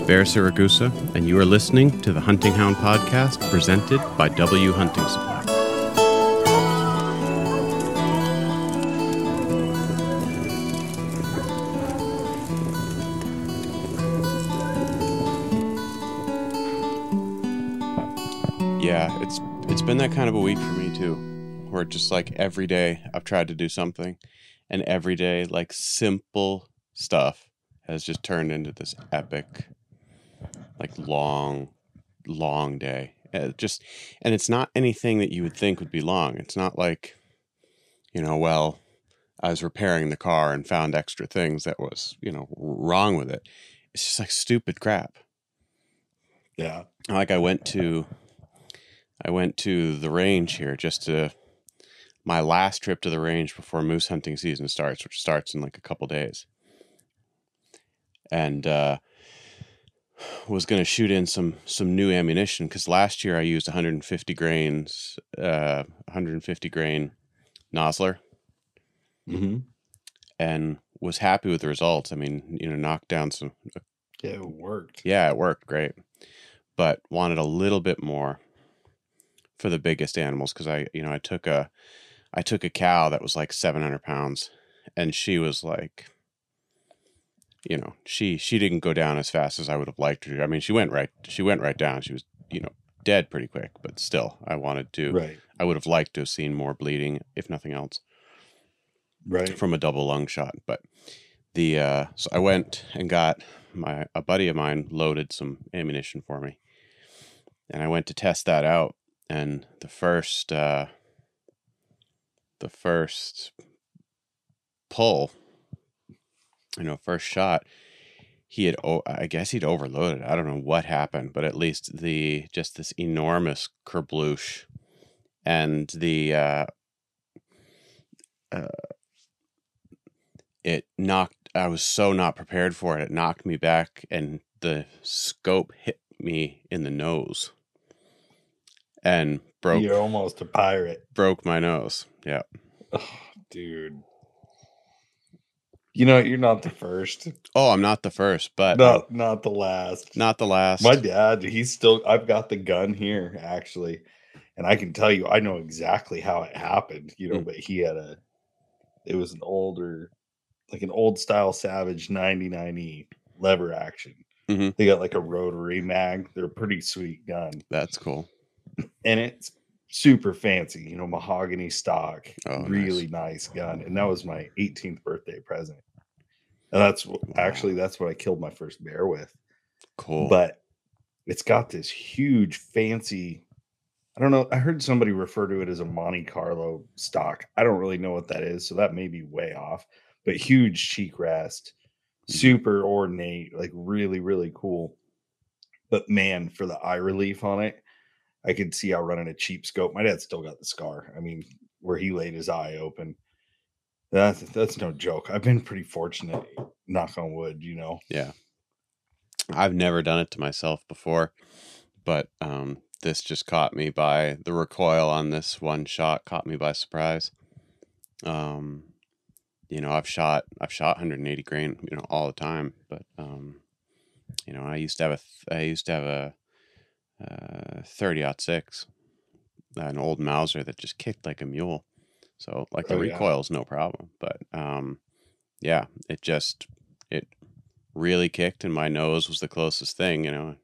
is Bear Siragusa, and you are listening to the Hunting Hound Podcast presented by W Hunting Supply. Yeah, it's it's been that kind of a week for me too, where just like every day I've tried to do something, and every day like simple stuff has just turned into this epic, like long, long day. Uh, just and it's not anything that you would think would be long. It's not like, you know, well, I was repairing the car and found extra things that was you know wrong with it. It's just like stupid crap. Yeah. Like I went to I went to the range here just to my last trip to the range before moose hunting season starts, which starts in like a couple days. And uh was going to shoot in some some new ammunition because last year I used 150 grains, uh, 150 grain Nosler, Mm-hmm. and was happy with the results. I mean, you know, knocked down some. Yeah, it worked. Yeah, it worked great, but wanted a little bit more for the biggest animals because I, you know, I took a, I took a cow that was like 700 pounds, and she was like, you know, she she didn't go down as fast as I would have liked her. to. I mean, she went right, she went right down. She was, you know, dead pretty quick, but still, I wanted to. Right. I would have liked to have seen more bleeding, if nothing else, Right. from a double lung shot. But the uh, so I went and got my a buddy of mine loaded some ammunition for me, and I went to test that out. And the first uh, the first pull, you know, first shot, he had I guess he'd overloaded. I don't know what happened, but at least the just this enormous kerbloosh and the uh, uh, it knocked. I was so not prepared for it. It knocked me back, and the scope hit me in the nose, and broke You're almost a pirate. broke my nose. Yeah, Oh, dude. You know, you're not the first. Oh, I'm not the first, but Not not the last. not the last. My dad, he's still I've got the gun here actually. And I can tell you I know exactly how it happened, you know, Mm. but he had a it was an older like an old style Savage 99E lever action. Mhm. They got like a rotary mag. They're a pretty sweet gun. That's cool. and it's super fancy, you know, mahogany stock, Oh, nice. really nice. gun. And that was my 18th birthday present. And that's Wow. actually that's what I killed my first bear with. Cool. But it's got this huge fancy I don't know. I heard somebody refer to it as a Monte Carlo stock. I don't really know what that is, so that may be way off. But huge cheek rest, Mhm. super ornate, like really, really cool. But man, for the eye relief on it, I could see how running a cheap scope. My dad still got the scar. I mean, where he laid his eye open. That's that's no joke. I've been pretty fortunate, knock on wood, you know. yeah, I've never done it to myself before, but um, this just caught me by the recoil on this one shot. Caught me by surprise. Um, you know, I've shot I've shot 180 grain, you know, all the time, but um, you know, I used to have a I used to have a uh, 30 aught six, an old Mauser that just kicked like a mule. So like the Oh, yeah. recoil's no problem, but um, yeah, it just it really kicked, and my nose was the closest thing, you know,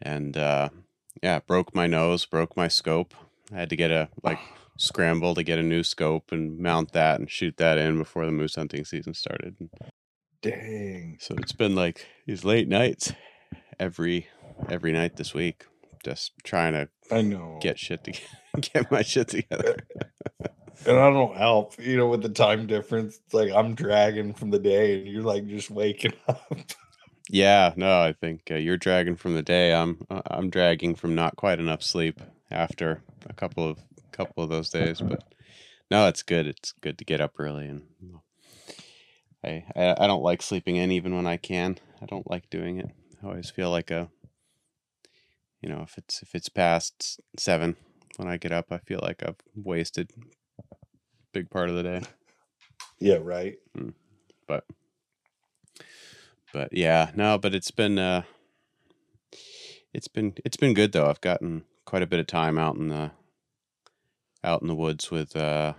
and uh, yeah, broke my nose, broke my scope. I had to get a like scramble to get a new scope and mount that and shoot that in before the moose hunting season started. Dang. So it's been like these late nights every every night this week, just trying to I know. get shit to get my shit together. And I don't help, you know, with the time difference. It's like I'm dragging from the day, and you're like just waking up. Yeah, no, I think uh, you're dragging from the day. I'm uh, I'm dragging from not quite enough sleep after a couple of couple of those days, but no, it's good. It's good to get up early and I I, I don't like sleeping in even when I can. I don't like doing it. I always feel like a you know, if it's if it's past 7 when I get up, I feel like I've wasted big part of the day. yeah, right. but but yeah, no, but it's been uh it's been it's been good though. I've gotten quite a bit of time out in the out in the woods with uh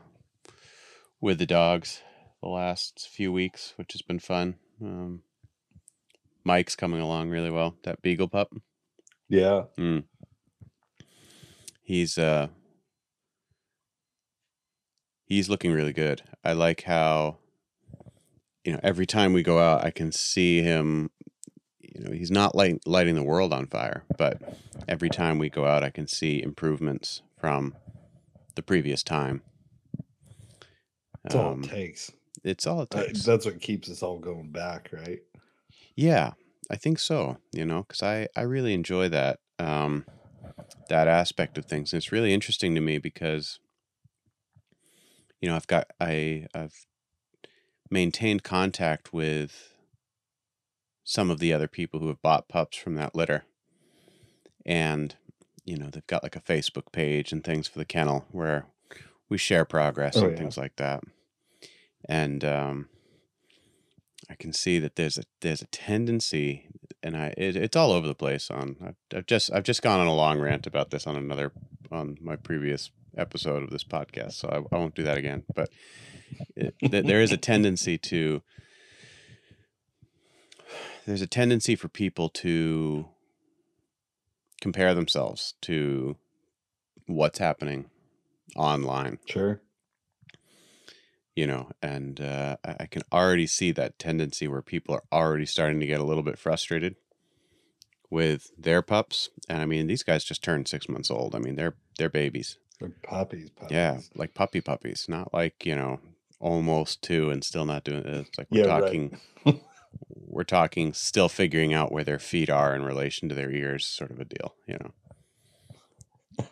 with the dogs the last few weeks, which has been fun. Um Mike's coming along really well. That beagle pup. Yeah. Mm. He's uh he's looking really good. I like how you know every time we go out I can see him you know he's not light, lighting the world on fire, but every time we go out I can see improvements from the previous time. That's all Um, it takes. it's all it Uh, takes. that's what keeps us all going back, right? Yeah, I think so. You know, because I I really enjoy that um, that aspect of things. And it's really interesting to me because you know I've got I I've maintained contact with some of the other people who have bought pups from that litter, and you know they've got like a Facebook page and things for the kennel where we share progress Oh, and yeah. things like that. And um, I can see that there's a there's a tendency, and I it, it's all over the place. On I've, I've just I've just gone on a long rant about this on another on my previous episode of this podcast, so I, I won't do that again. But it, th- there is a tendency to there's a tendency for people to compare themselves to what's happening online Sure. you know and uh, I, I can already see that tendency where people are already starting to get a little bit frustrated with their pups and i mean these guys just turned six months old i mean they're they're babies They're puppies, puppies. yeah like puppy puppies not like you know almost two and still not doing it it's like we're Yeah, right. talking we're talking still figuring out where their feet are in relation to their ears sort of a deal you know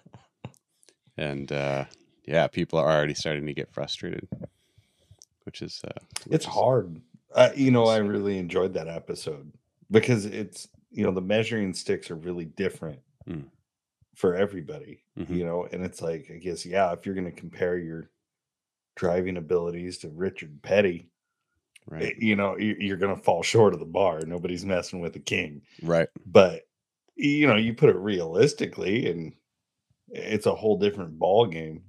and uh yeah people are already starting to get frustrated which is uh which It's is- hard. Uh, you know, I really enjoyed that episode because it's, you know, the measuring sticks are really different Mm. For everybody, Mhm. you know, and it's like, I guess, yeah, if you're going to compare your driving abilities to Richard Petty, eh, right you know, you- you're going to fall short of the bar. Nobody's messing with the king. right but you know you put it realistically and it's a whole different ball game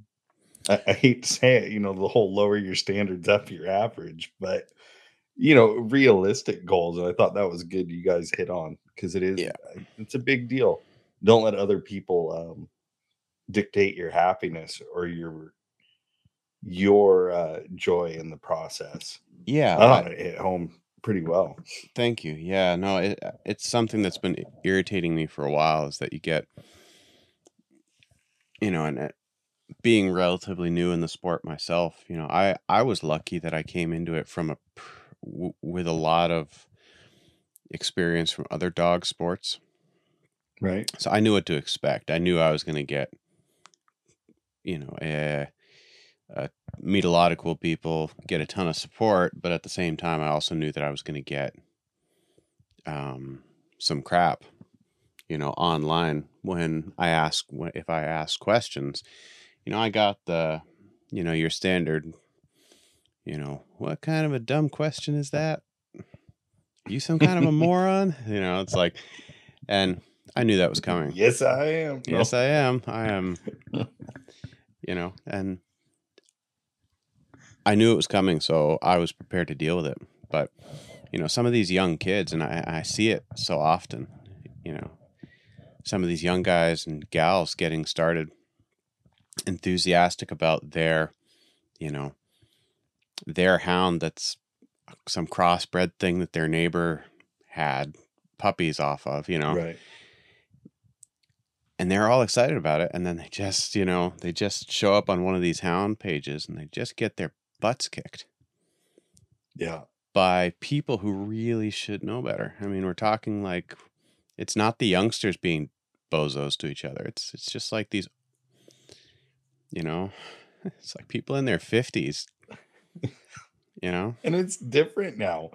I, I hate to say it you know the whole lower your standards up your average but you know realistic goals and i thought that was good you guys hit on because it is Yeah. it's a big deal don't let other people um dictate your happiness or your your uh joy in the process. Yeah i thought it hit home pretty well. Thank you. Yeah, no, it, it's something that's been irritating me for a while is that you get, you know, and it, being relatively new in the sport myself, you know, I I was lucky that I came into it from a pr- w- with a lot of experience from other dog sports, right so I knew what to expect. I knew I was going to get, you know, a, a meet a lot of cool people, get a ton of support, but at the same time, I also knew that I was going to get um, some crap, you know, online when I ask when, if I ask questions. You know, I got the, you know, your standard. You know, what kind of a dumb question is that? you some kind of a moron? You know, it's like, and I knew that was coming. yes i am. Yes, I am. I am. you know, and I knew it was coming, so I was prepared to deal with it. But you know, some of these young kids, and I, I see it so often. You know, some of these young guys and gals getting started, enthusiastic about their, you know, their hound that's some crossbred thing that their neighbor had puppies off of. You know, right and they're all excited about it and then they just you know they just show up on one of these hound pages and they just get their butts kicked. Yeah. By people who really should know better. I mean we're talking like it's not the youngsters being bozos to each other. It's it's just like these you know it's like people in their 50s you know? And it's different now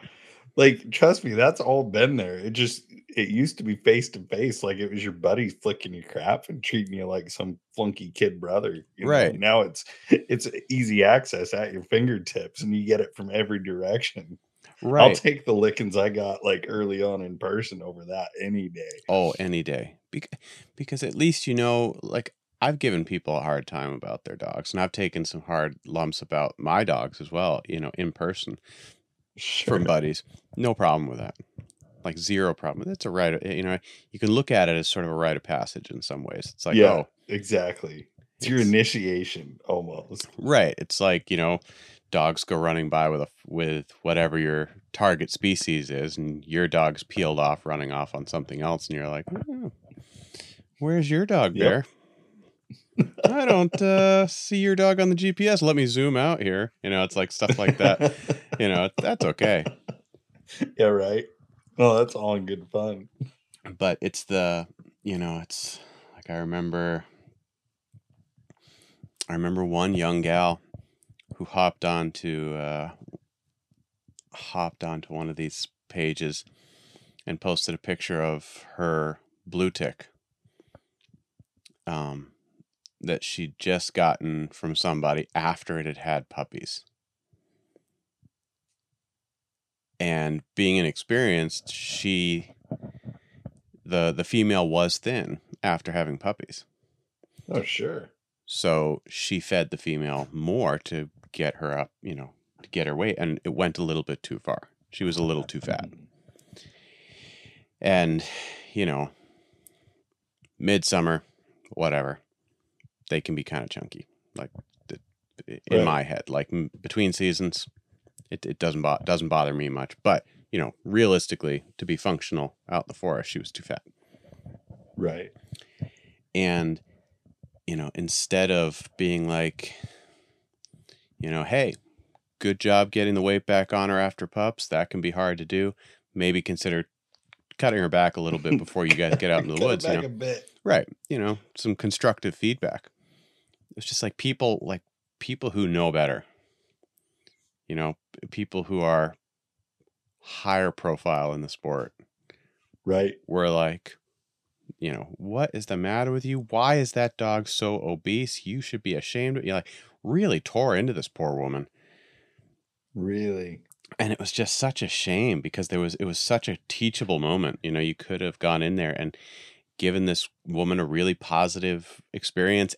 like trust me that's all been there it just it used to be face to face like it was your buddy flicking your crap and treating you like some flunky kid brother you know? Right. now it's it's easy access at your fingertips and you get it from every direction right I'll take the lickings I got like early on in person over that any day. Oh, any day. Bec- because at least you know, like I've given people a hard time about their dogs, and I've taken some hard lumps about my dogs as well. You know, in person Sure. from buddies. No problem with that. Like zero problem. It's a right. You know, you can look at it as sort of a rite of passage in some ways. It's like, yeah, oh, exactly. It's your initiation almost. right. It's like you know, dogs go running by with a with whatever your target species is, and your dog's peeled off, running off on something else, and you're like, "Oh, where's your dog, Yep. Bear? I don't uh, see your dog on the GPS. Let me zoom out here. You know, it's like stuff like that. you know, that's okay. yeah, right. Well, that's all in good fun. But it's the, you know, it's like I remember, I remember one young gal who hopped onto, uh, hopped onto one of these pages and posted a picture of her blue tick um, that she'd just gotten from somebody after it had had puppies. And being inexperienced, she the the female was thin after having puppies. Oh, sure. So she fed the female more to get her up, you know, to get her weight and it went a little bit too far. She was a little too fat. Mm. And, you know, midsummer, whatever, they can be kind of chunky. Like in Right. my head, like m- between seasons, it, it doesn't bo- doesn't bother me much. But you know, realistically, to be functional out in the forest, she was too fat. Right. And you know, instead of being like, you know, hey, good job getting the weight back on her after pups. That can be hard to do. Maybe consider cutting her back a little bit before you guys get out into the woods. You know, a bit. Right. You know, some constructive feedback. It's just like people like people who know better. You know, people who are higher profile in the sport Right. were like, you know, what is the matter with you? Why is that dog so obese? You should be ashamed. You like really tore into this poor woman. Really. and it was just such a shame because there was it was such a teachable moment you know you could have gone in there and given this woman a really positive experience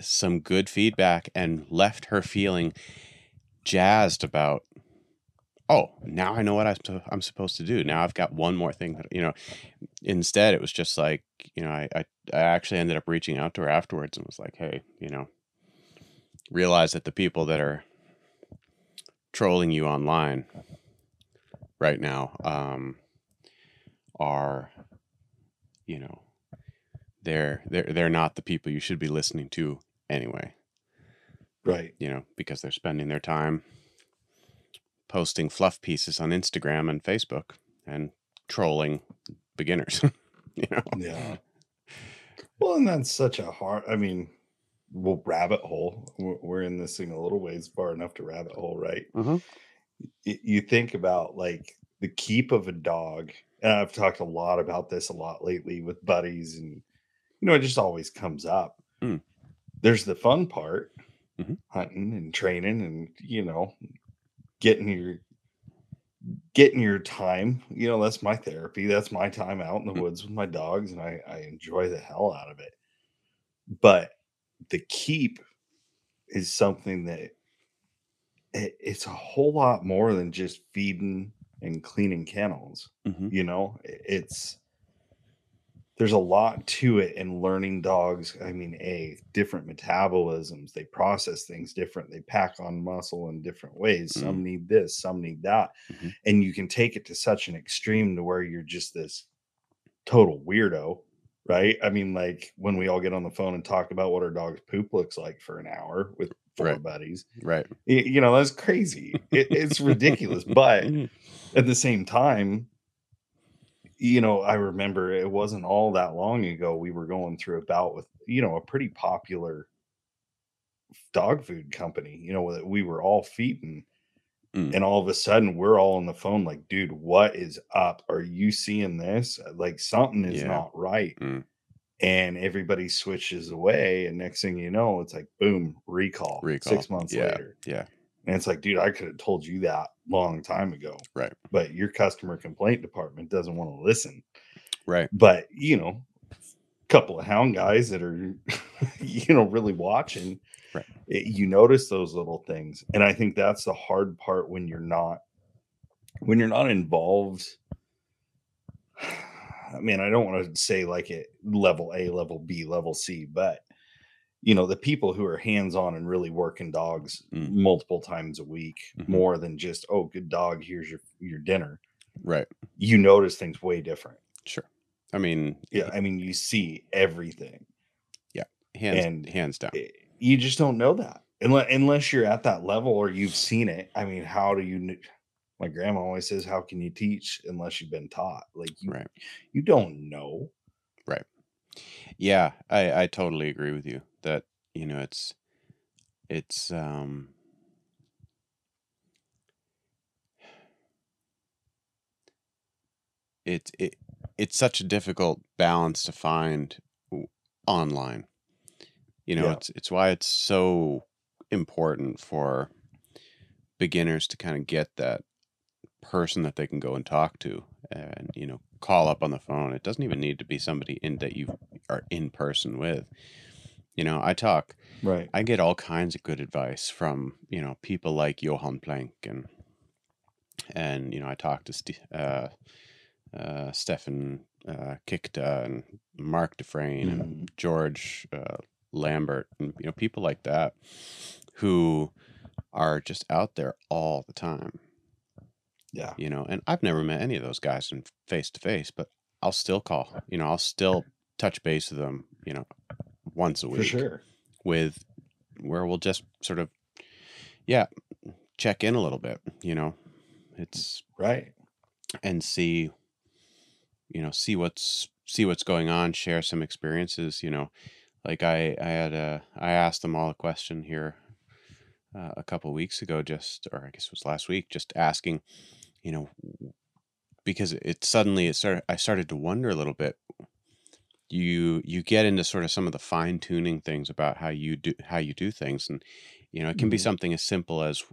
some good feedback and left her feeling jazzed about oh now i know what i'm, supposed to do. Now i've got one more thing that you know. Instead it was just like you know I, I i actually ended up reaching out to her afterwards and was like hey you know realize that the people that are trolling you online right now um, are, you know, they're they're they're not the people you should be listening to anyway. Right. You know, because they're spending their time posting fluff pieces on Instagram and Facebook and trolling beginners. you know, Yeah. Well, and that's such a hard. I mean, well, rabbit hole. We're, in this thing a little ways far enough to rabbit hole, right? Mhm. You think about like the keep of a dog, and I've talked a lot about this a lot lately with buddies, and you know, it just always comes up. Mm. There's the fun part, Mhm. hunting and training, and you know, getting your getting your time you know that's my therapy that's my time out in the Mm. woods with my dogs and I, I enjoy the hell out of it but the keep is something that it, it's a whole lot more than just feeding and cleaning kennels Mhm. you know I- it's there's a lot to it in learning dogs i mean a different metabolisms they process things different they pack on muscle in different ways some need this some need that Mhm. and you can take it to such an extreme to where you're just this total weirdo right i mean like when we all get on the phone and talk about what our dog's poop looks like for an hour with four Right. buddies right. you know that's crazy it, it's ridiculous but Mhm. at the same time you know i remember it wasn't all that long ago we were going through a bout with you know a pretty popular dog food company you know that we were all feeding Mm. and all of a sudden we're all on the phone like dude what is up are you seeing this like something is Yeah. not right Mm. and everybody switches away and next thing you know it's like boom recall, Recall. six months Yeah. later Yeah. And it's like, dude, I could have told you that long time ago. Right. But your customer complaint department doesn't want to listen. Right. But, you know, a couple of hound guys that are, you know, really watching, Right. it- you notice those little things. And I think that's the hard part when you're not, when you're not involved. I mean, I don't want to say like it level A, level B, level C, but you know, the people who are hands on and really working dogs Mm. multiple times a week, Mhm. more than just, oh, good dog, here's your your dinner. Right. You notice things way different. Sure. I mean, Yeah, I mean, you see everything. hands and- hands down. Eh, You just don't know that unless unless you're at that level or you've seen it. I mean, how do you? My grandma always says, "How can you teach unless you've been taught?" Like you, Right. you don't know. Yeah, I I totally agree with you that, you know, it's it's um it it it's such a difficult balance to find online. You know, Yeah. it's it's why it's so important for beginners to kind of get that person that they can go and talk to and you know call up on the phone it doesn't even need to be somebody in that you are in person with you know i talk Right. i get all kinds of good advice from you know people like johan plank and and you know i talk to Ste- uh, uh, stefan uh, kikta and mark dufresne and Mhm. George uh, Lambert, and you know people like that who are just out there all the time. Yeah. You know, and I've never met any of those guys in face to face, but I'll still call. You know, I'll still touch base with them. You know, once a week For sure. with where we'll just sort of, yeah, check in a little bit. You know, it's Right. and see you know see what's see what's going on share some experiences you know like i i had a i asked them all a question here uh, a couple weeks ago just or i guess it was last week just asking you know because it suddenly it started i started to wonder a little bit you you get into sort of some of the fine tuning things about how you do how you do things and you know it can be Mhm. something as simple as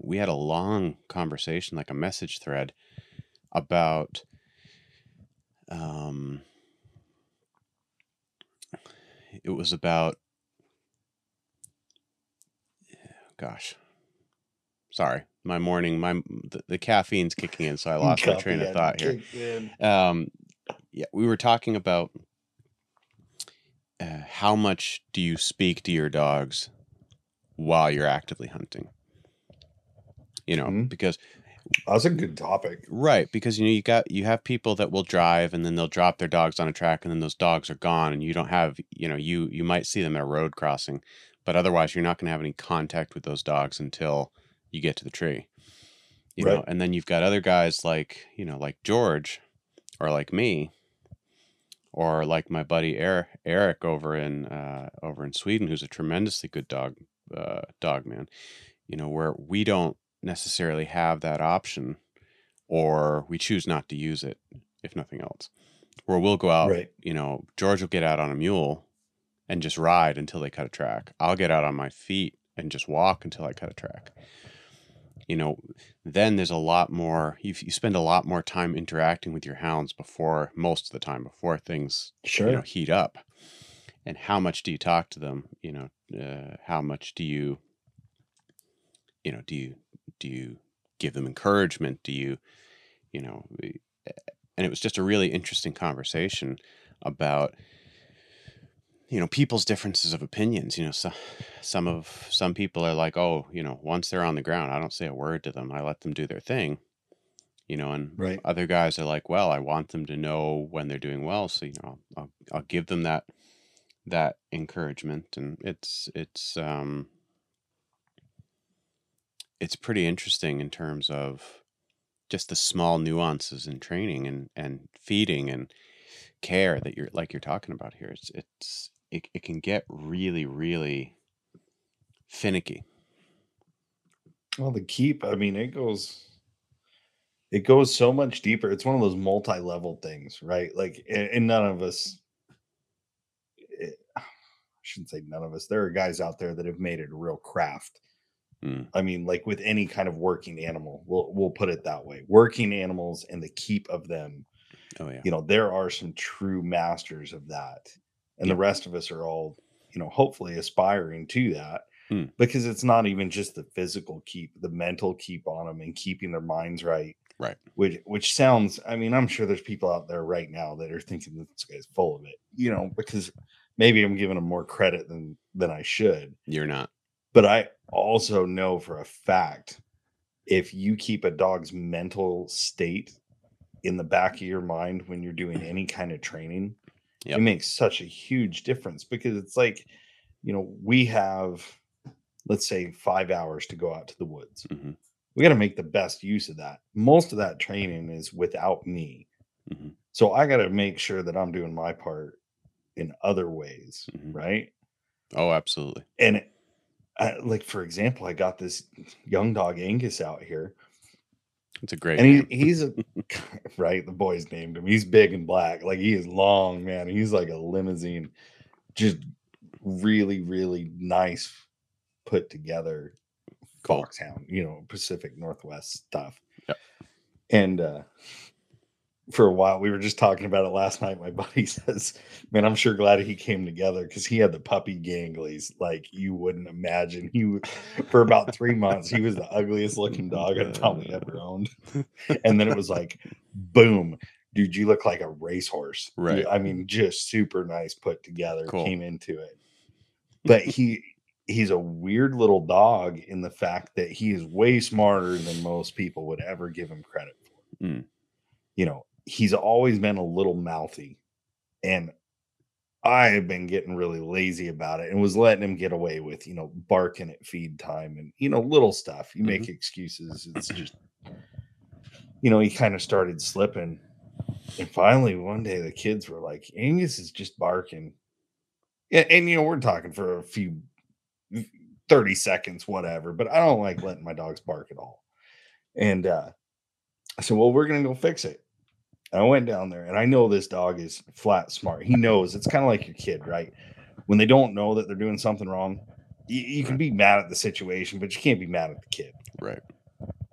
we had a long conversation like a message thread about um it was about gosh sorry my morning my the, the caffeine's kicking in so i lost my train of thought here um yeah we were talking about uh, how much do you speak to your dogs while you're actively hunting you know Mhm. because That's a good topic. Right, because you know you got you have people that will drive and then they'll drop their dogs on a track and then those dogs are gone and you don't have you know you you might see them at a road crossing, but otherwise you're not going to have any contact with those dogs until you get to the tree. You know, and then you've got other guys like, you know, like George or like me or like my buddy Eric, Eric over in uh over in Sweden who's a tremendously good dog uh dog man. You know, where we don't necessarily have that option or we choose not to use it if nothing else where we'll go out Right. you know george will get out on a mule and just ride until they cut a track i'll get out on my feet and just walk until i cut a track you know then there's a lot more you, you spend a lot more time interacting with your hounds before most of the time before things Sure. you know heat up. And how much do you talk to them? You know uh, how much do you you know do you do you give them encouragement? Do you you know and it was just a really interesting conversation about you know people's differences of opinions you know so, some of some people are like oh you know once they're on the ground i don't say a word to them i let them do their thing you know and Right. other guys are like well i want them to know when they're doing well so you know i'll, I'll, I'll give them that that encouragement and it's it's um it's pretty interesting in terms of just the small nuances in training and and feeding and care that you're like you're talking about here it's it's it, it can get really really finicky Well, the keep, I mean, it goes it goes so much deeper. It's one of those multi-level things, right? Like and, none of us it, I shouldn't say none of us. There are guys out there that have made it a real craft Mm. I mean, like with any kind of working animal, we'll we'll put it that way. Working animals and the keep of them, Oh yeah. you know, there are some true masters of that. And Yeah. the rest of us are all, you know, hopefully aspiring to that. Hmm. Because it's not even just the physical keep, the mental keep on them and keeping their minds right. Right. Which which sounds, I mean, I'm sure there's people out there right now that are thinking this guy's full of it, you know, because maybe I'm giving him more credit than than I should. You're not. But I also know for a fact if you keep a dog's mental state in the back of your mind when you're doing any kind of training, Yep. it makes such a huge difference because it's like, you know, we have, let's say, five hours to go out to the woods. hmm We got to make the best use of that. Most of that training is without me. Mhm. So I got to make sure that I'm doing my part in other ways, Mhm. right? Oh, absolutely. and it, I, like for example, I got this young dog Angus out here, It's a great. and he, he's a right. The boys named him. He's big and black, like he is long, man. He's like a limousine, just really, really nice, put together foxhound. You know, Pacific Northwest stuff. Yep. And uh, for a while, we were just talking about it last night. My buddy says, "Man, I'm sure glad he came together because he had the puppy ganglies like you wouldn't imagine. He for about three months, he was the ugliest looking dog I've probably ever owned. And then it was like, boom, dude, you look like a racehorse. Right. I mean, just super nice put together. Cool. Came into it, but he." He's a weird little dog in the fact that he is way smarter than most people would ever give him credit for. Mm. You know, he's always been a little mouthy, and I have been getting really lazy about it and was letting him get away with, you know, barking at feed time and, you know, little stuff. You make excuses. It's just, you know, he kind of started slipping. And finally, one day, the kids were like, Angus is just barking. Yeah. And, you know, we're talking for a few 30 seconds, whatever, but I don't like letting my dogs bark at all. And uh, I said, Well, we're going to go fix it. And I went down there, and I know this dog is flat smart. He knows it's kind of like your kid, right? When they don't know that they're doing something wrong, you, you can be mad at the situation, but you can't be mad at the kid, Right.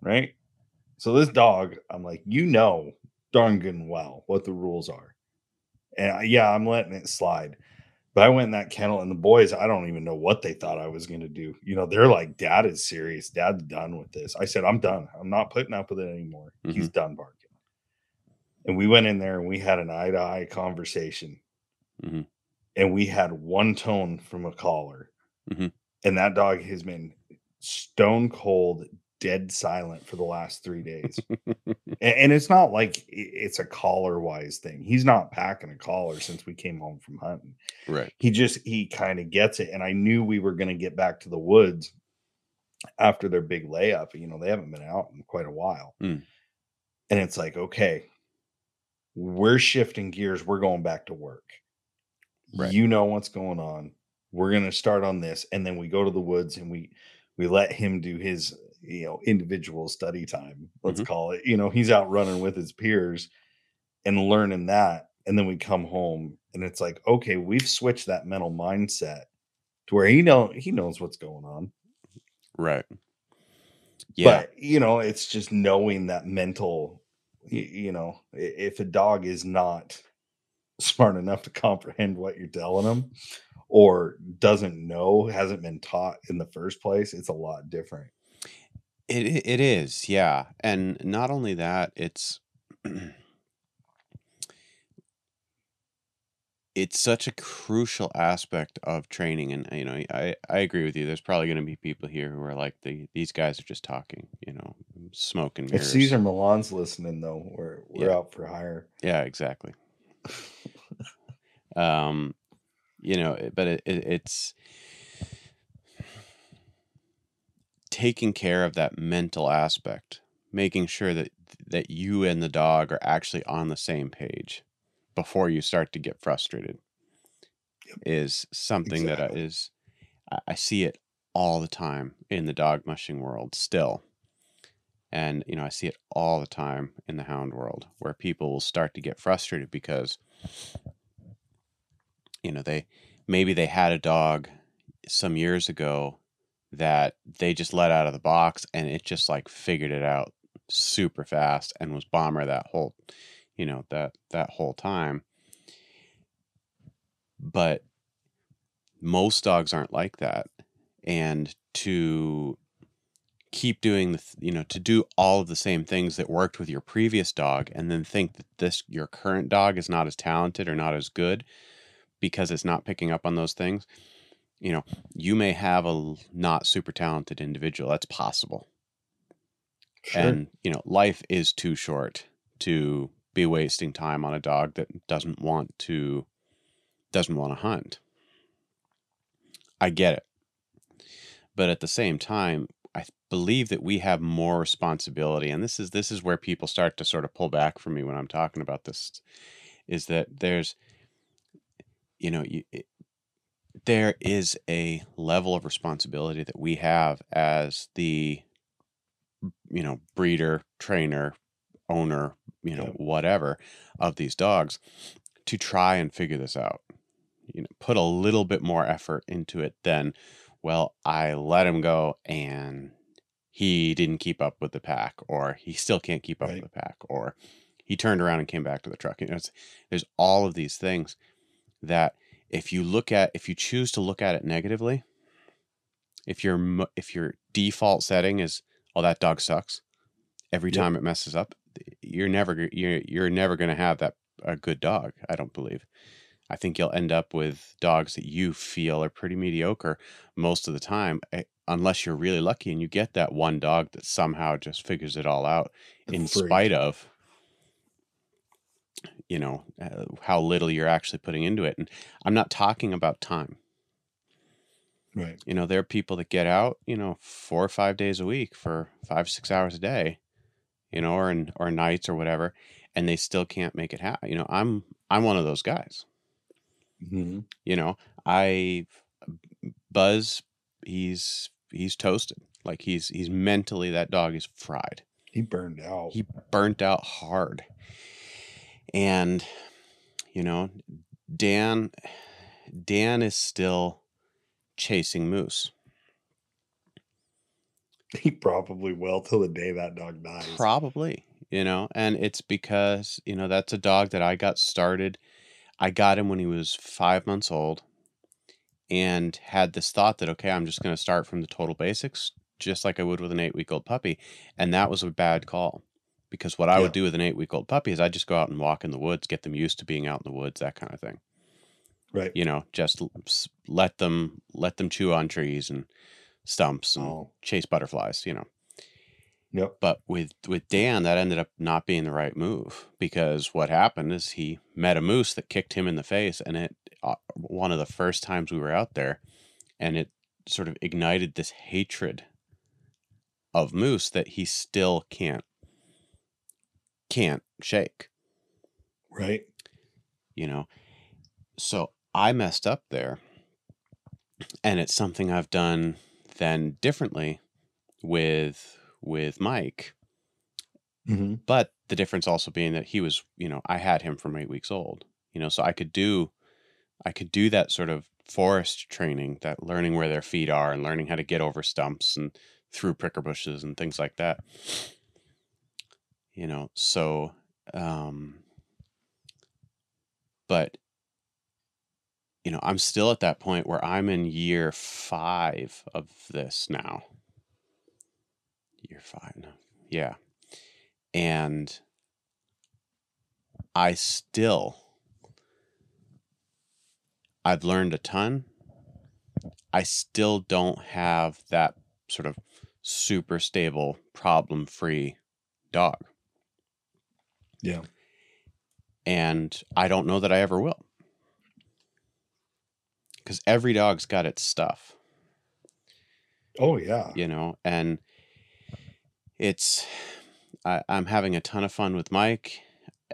right? So this dog, I'm like, you know, darn good and well what the rules are. And I, yeah, I'm letting it slide. But I went in that kennel, and the boys, I don't even know what they thought I was going to do. You know, they're like, Dad is serious. Dad's done with this. I said, I'm done. I'm not putting up with it anymore. He's mm-hmm. done barking. And we went in there and we had an eye to eye conversation. Mhm. And we had one tone from a caller. Mhm. And that dog has been stone cold, dead silent for the last three days. And, it's not like it's a collar wise thing. He's not packing a collar since we came home from hunting Right. he just he kind of gets it and i knew we were going to get back to the woods after their big layup you know they haven't been out in quite a while Mm. and it's like okay we're shifting gears we're going back to work Right. you know what's going on we're going to start on this and then we go to the woods and we we let him do his you know individual study time let's Mhm. call it you know he's out running with his peers and learning that and then we come home and it's like okay we've switched that mental mindset to where he know he knows what's going on Right. Yeah. but you know it's just knowing that mental you, know if a dog is not smart enough to comprehend what you're telling them or doesn't know hasn't been taught in the first place it's a lot different It it is, yeah. And not only that, it's it's such a crucial aspect of training and you know, I I agree with you. There's probably going to be people here who are like the these guys are just talking, you know, smoke and if mirrors. Cesar Millan's listening though we're we're Yeah. out for hire Yeah, exactly. um you know, but it, it, it's taking care of that mental aspect, making sure that that you and the dog are actually on the same page before you start to get frustrated is something that I- Exactly. is I I see it all the time in the dog mushing world still. And you know, I see it all the time in the hound world where people will start to get frustrated because you know, they maybe they had a dog some years ago that they just let out of the box and it just like figured it out super fast and was bomber that whole you know that that whole time. But most dogs aren't like that. And to keep doing the you know to do all of the same things that worked with your previous dog and then think that this your current dog is not as talented or not as good because it's not picking up on those things you know you may have a not super talented individual. That's possible. Sure. and you know life is too short to be wasting time on a dog that doesn't want to doesn't want to hunt. I get it. But at the same time i believe that we have more responsibility and this is this is where people start to sort of pull back from me when i'm talking about this is that there's you know you, it, there is a level of responsibility that we have as the you know breeder trainer owner you know whatever of these dogs to try and figure this out you know put a little bit more effort into it than well i let him go and he didn't keep up with the pack or he still can't keep up Right. with the pack or he turned around and came back to the truck you know it's, there's all of these things that if you look at if you choose to look at it negatively if your if your default setting is oh that dog sucks every Yep. time it messes up you're never you're you're never going to have that a good dog i don't believe i think you'll end up with dogs that you feel are pretty mediocre most of the time eh, unless you're really lucky and you get that one dog that somehow just figures it all out The in freak. spite of you know uh, how little you're actually putting into it and i'm not talking about time Right. you know there are people that get out you know four or five days a week for five six hours a day you know or in or nights or whatever and they still can't make it happen you know i'm i'm one of those guys. Hmm you know i buzz he's he's toasted. Like he's he's mentally that dog is fried. He burned out. he burnt out hard. And you know dan dan is still chasing moose He probably will till the day that dog dies. Probably, you know, and it's because, you know, that's a dog that I got started. I got him when he was five months old and had this thought that, okay, I'm just going to start from the total basics, just like I would with an eight week old puppy. And that was a bad call because what I Yeah. would do with an eight week old puppy is I'd just go out and walk in the woods, get them used to being out in the woods, that kind of thing. right. You know, just let them, let them chew on trees and stumps and Oh. chase butterflies, you know. Yep. But with with Dan, that ended up not being the right move because what happened is he met a moose that kicked him in the face, and it uh, one of the first times we were out there, and it sort of ignited this hatred of moose that he still can't can't shake. Right. You know, so I messed up there, and it's something I've done then differently with with Mike. hmm but the difference also being that he was you know i had him from eight weeks old you know so i could do i could do that sort of forest training that learning where their feet are and learning how to get over stumps and through pricker bushes and things like that you know so um but you know i'm still at that point where i'm in year five of this now year five now yeah and I still I've learned a ton. I still don't have that sort of super stable, problem free dog. Yeah. And I don't know that I ever will. Because every dog's got its stuff. Oh yeah. you know and it's I, i'm having a ton of fun with mike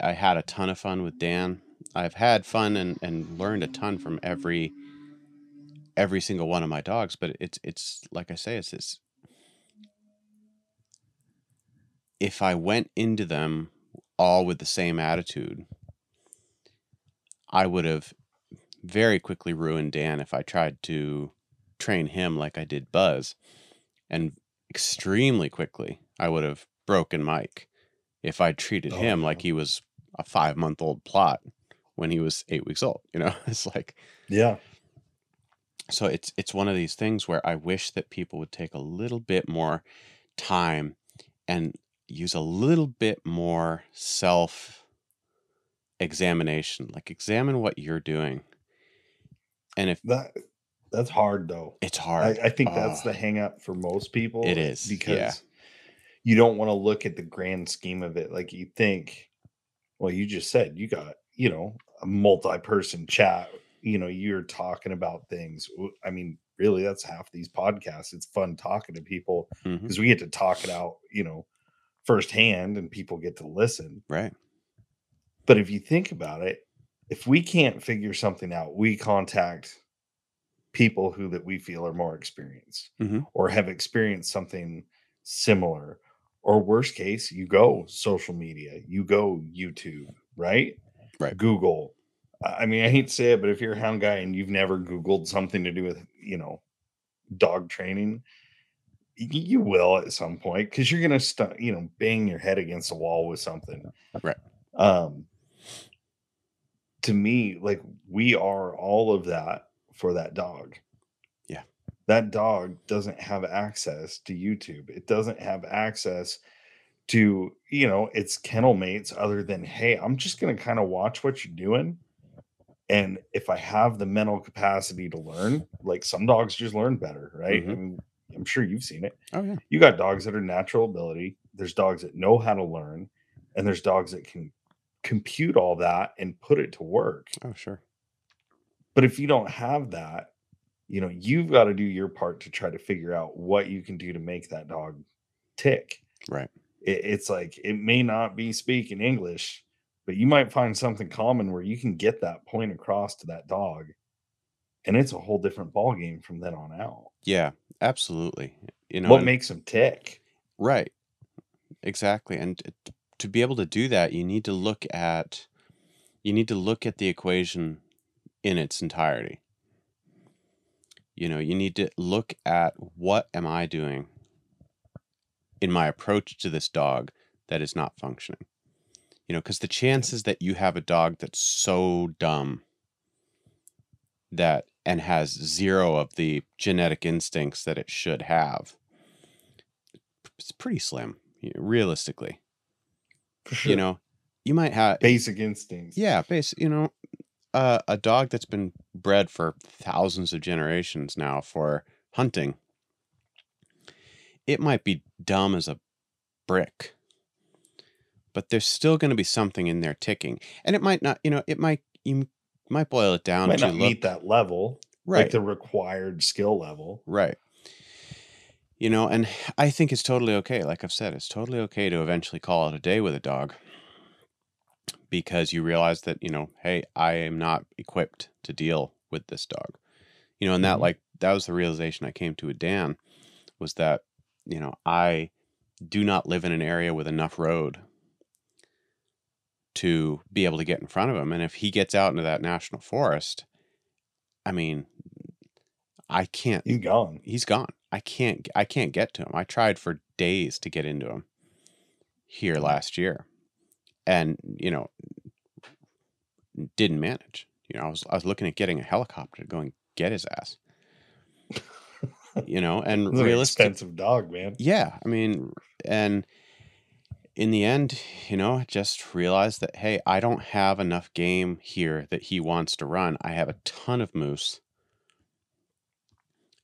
i had a ton of fun with dan i've had fun and, and learned a ton from every every single one of my dogs but it's it's like i say it's this if i went into them all with the same attitude i would have very quickly ruined dan if i tried to train him like I did Buzz, and extremely quickly I would have broken Mike if I'd treated Oh, him like he was a five month old Plott when he was eight weeks old. You know, it's like Yeah. so it's it's one of these things where I wish that people would take a little bit more time and use a little bit more self examination. Like examine what you're doing. And if That that's hard though. it's hard, I think that's Ah. the hang up for most people. It is, because yeah. you don't want to look at the grand scheme of it. Like you think, well, you just said you got, you know, a multi-person chat. You know, you're talking about things. I mean, really, that's half these podcasts. It's fun talking to people because we get to talk it out, you know, firsthand and people get to listen. right? But if you think about it, if we can't figure something out, we contact people who that we feel are more experienced Mhm. or have experienced something similar. Or worst case, you go social media, you go YouTube, right? Right. Google. I mean, I hate to say it, but if you're a hound guy and you've never Googled something to do with, you know, dog training, you will at some point because you're gonna stu- you know, bang your head against the wall with something. Right. Um to me, like we are all of that for that dog. Yeah. That dog doesn't have access to YouTube. It doesn't have access to, you know, its kennel mates other than, hey, I'm just going to kind of watch what you're doing. And if I have the mental capacity to learn, like some dogs just learn better, right? I Mhm. mean, I'm sure you've seen it. Oh yeah. You got dogs that are natural ability, there's dogs that know how to learn, and there's dogs that can compute all that and put it to work. Oh sure. But if you don't have that, you know, you've got to do your part to try to figure out what you can do to make that dog tick. Right. It, it's like it may not be speaking English, but you might find something common where you can get that point across to that dog. And it's a whole different ball game from then on out. Yeah, absolutely. You know, what makes them tick? Right. Exactly. And to be able to do that, you need to look at you need to look at the equation in its entirety. You know, you need to look at what am I doing in my approach to this dog that is not functioning. You know, because the chances that you have a dog that's so dumb that and has zero of the genetic instincts that it should have it's pretty slim realistically For sure. you know you might have basic instincts. yeah base you know uh, a dog that's been bred for thousands of generations now for hunting it might be dumb as a brick but there's still going to be something in there ticking and it might not you know it might you might boil it down might to not look meet that level, right like the required skill level. Right. You know, and I think it's totally okay. Like I've said, it's totally okay to eventually call it a day with a dog because you realize that, you know, hey, I am not equipped to deal with this dog. You know, and that Mhm. like that was the realization I came to with Dan was that, you know, I do not live in an area with enough road to be able to get in front of him. And if he gets out into that national forest, I mean, I can't He's gone. he's gone. I can't I can't get to him. I tried for days to get into him here mm. last year. And, you know, didn't manage. You know, I was I was looking at getting a helicopter to go and get his ass. You know, and realistic expensive dog, man. yeah, I mean, and in the end, you know, I just realized that hey, I don't have enough game here that he wants to run. I have a ton of moose.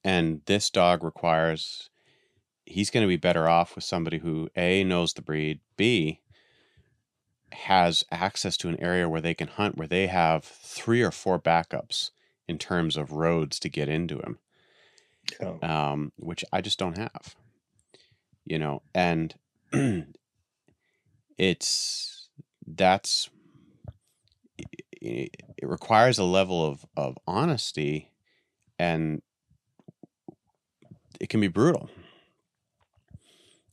And this dog requires he's going to be better off with somebody who A knows the breed, B has access to an area where they can hunt where they have three or four backups in terms of roads to get into him Yeah. um, which I just don't have. You know, and it's that's it requires a level of of honesty, and it can be brutal.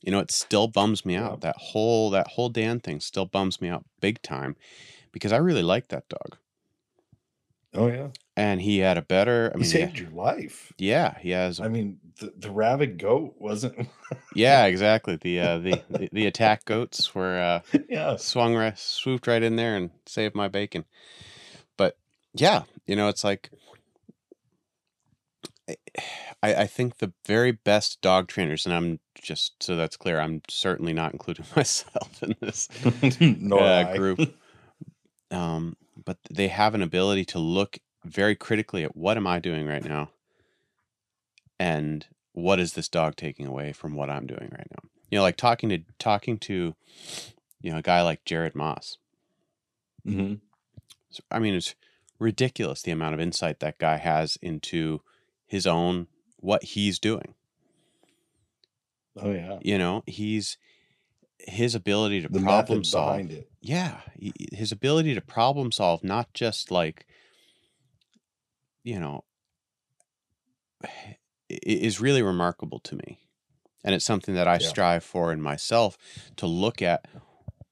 You know, it still bums me out. That whole that whole Dan thing still bums me out big time because I really like that dog. Oh yeah. and he had a better. I He mean, yeah, saved your life. yeah, he has. I mean, the, the rabid goat wasn't. Yeah, exactly. The uh, the, the the attack goats were uh, yeah. swung right, swooped right in there and saved my bacon. But yeah, you know, it's like I, I think the very best dog trainers, and I'm just so that's clear, I'm certainly not including myself in this uh, group. Um, but they have an ability to look very critically at what am I doing right now, and what is this dog taking away from what I'm doing right now. You know, like talking to talking to, you know, a guy like Jared Moss. Mhm. So, I mean, it's ridiculous the amount of insight that guy has into his own what he's doing. Oh yeah. You know, he's his ability to The problem solve. Yeah, he- his ability to problem solve, not just like, you know, is really remarkable to me, and it's something that I Yeah. strive for in myself to look at.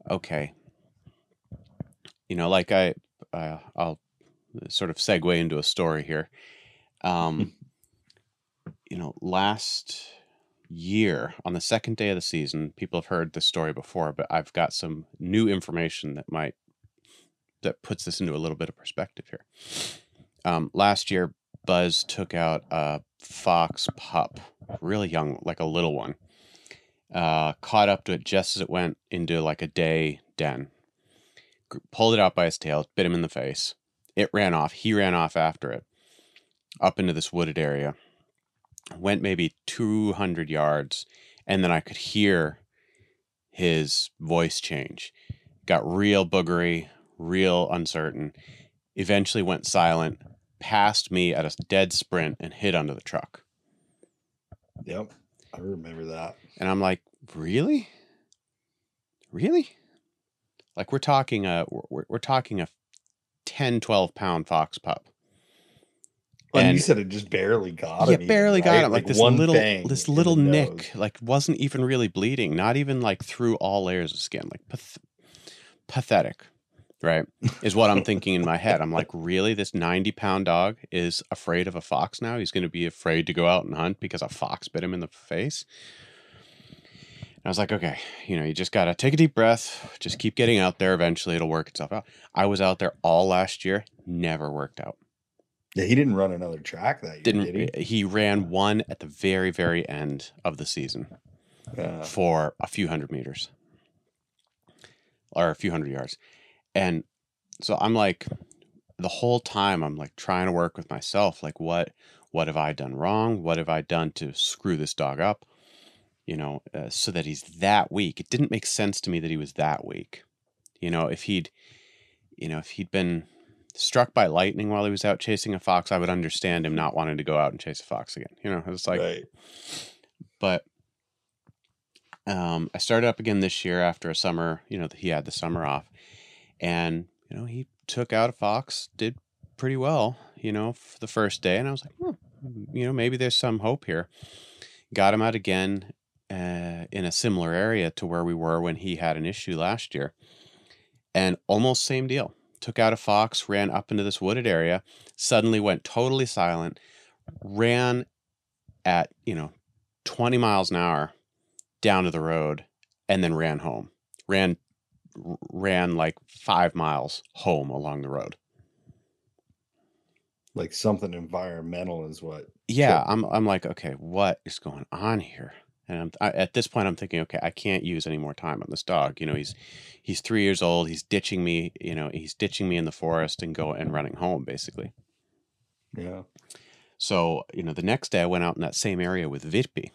Okay, you know, like I, uh, I'll sort of segue into a story here. Um, you know, last year on the second day of the season, people have heard this story before, but I've got some new information that might that puts this into a little bit of perspective here. Um, last year, Buzz took out a fox pup, really young, like a little one. Uh, caught up to it just as it went into like a day den. Pulled it out by its tail, bit him in the face. It ran off. He ran off after it, up into this wooded area. Went maybe 200 yards, and then I could hear his voice change. Got real boogery, real uncertain. Eventually went silent, passed me at a dead sprint, and hid under the truck. Yep. I remember that. And I'm like, really? Really? Like we're talking a we're, we're talking a 10 12 pound fox pup. And, And- you said it just barely got yeah, him. even, barely got right? him. Like, this one little this little nick, like wasn't even really bleeding, not even like through all layers of skin. Like path- pathetic, right? Is what I'm thinking in my head. I'm like, really? This 90 pound dog is afraid of a fox now? He's going to be afraid to go out and hunt because a fox bit him in the face? And I was like, okay, you know, you just got to take a deep breath, just keep getting out there. Eventually it'll work itself out. I was out there all last year, never worked out. Yeah, he didn't run another track that year, Didn't did he? he ran one at the very, very end of the season for a few hundred meters or a few hundred yards. And so I'm like the whole time I'm like trying to work with myself like what what have I done wrong? What have I done to screw this dog up? You know, uh, so that he's that weak. It didn't make sense to me that he was that weak. You know, if he'd you know, if he'd been struck by lightning while he was out chasing a fox, I would understand him not wanting to go out and chase a fox again. You know, it's like right. but um, I started up again this year after a summer. You know, he had the summer off, and you know he took out a fox, did pretty well. You know, for the first day, and I was like, hmm, you know, maybe there's some hope here. Got him out again uh, in a similar area to where we were when he had an issue last year, and almost same deal. Took out a fox, ran up into this wooded area, suddenly went totally silent, ran at you know 20 miles an hour down to the road and then ran home ran ran like five miles home along the road Like something environmental is what. yeah i'm i'm like okay what is going on here and I'm, I, at this point i'm thinking okay i can't use any more time on this dog you know he's he's three years old he's ditching me you know he's ditching me in the forest and go and running home basically Yeah. So, you know, the next day I went out in that same area with Vitpi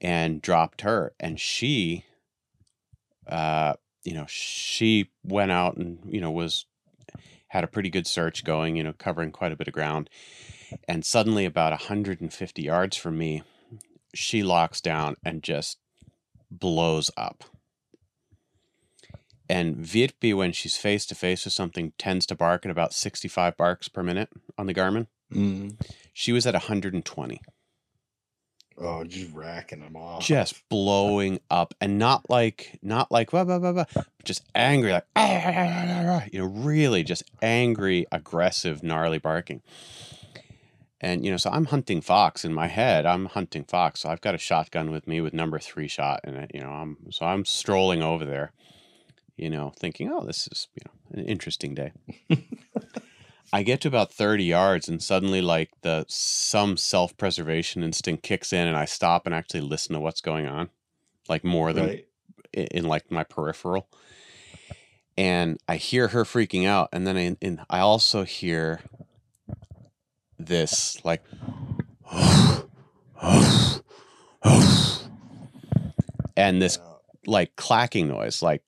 and dropped her. And she, uh, you know, she went out and, you know, was, had a pretty good search going, you know, covering quite a bit of ground. And suddenly, about 150 yards from me, she locks down and just blows up. And Vitpi, when she's face to face with something, tends to bark at about 65 barks per minute on the Garmin Mm. she was at 120 Oh, just racking them off. just blowing up and not like not like blah, blah, blah, blah, but just angry like "Ah, ah, ah, ah, ah," you know really just angry aggressive gnarly barking and you know so i'm hunting fox in my head i'm hunting fox so i've got a shotgun with me with number three shot in it you know i'm so i'm strolling over there you know thinking oh this is you know an interesting day I get to about 30 yards and suddenly like the some self-preservation instinct kicks in and I stop and actually listen to what's going on like more than Right. i- in, like my peripheral and I hear her freaking out and then I, and I also hear this like and this like clacking noise like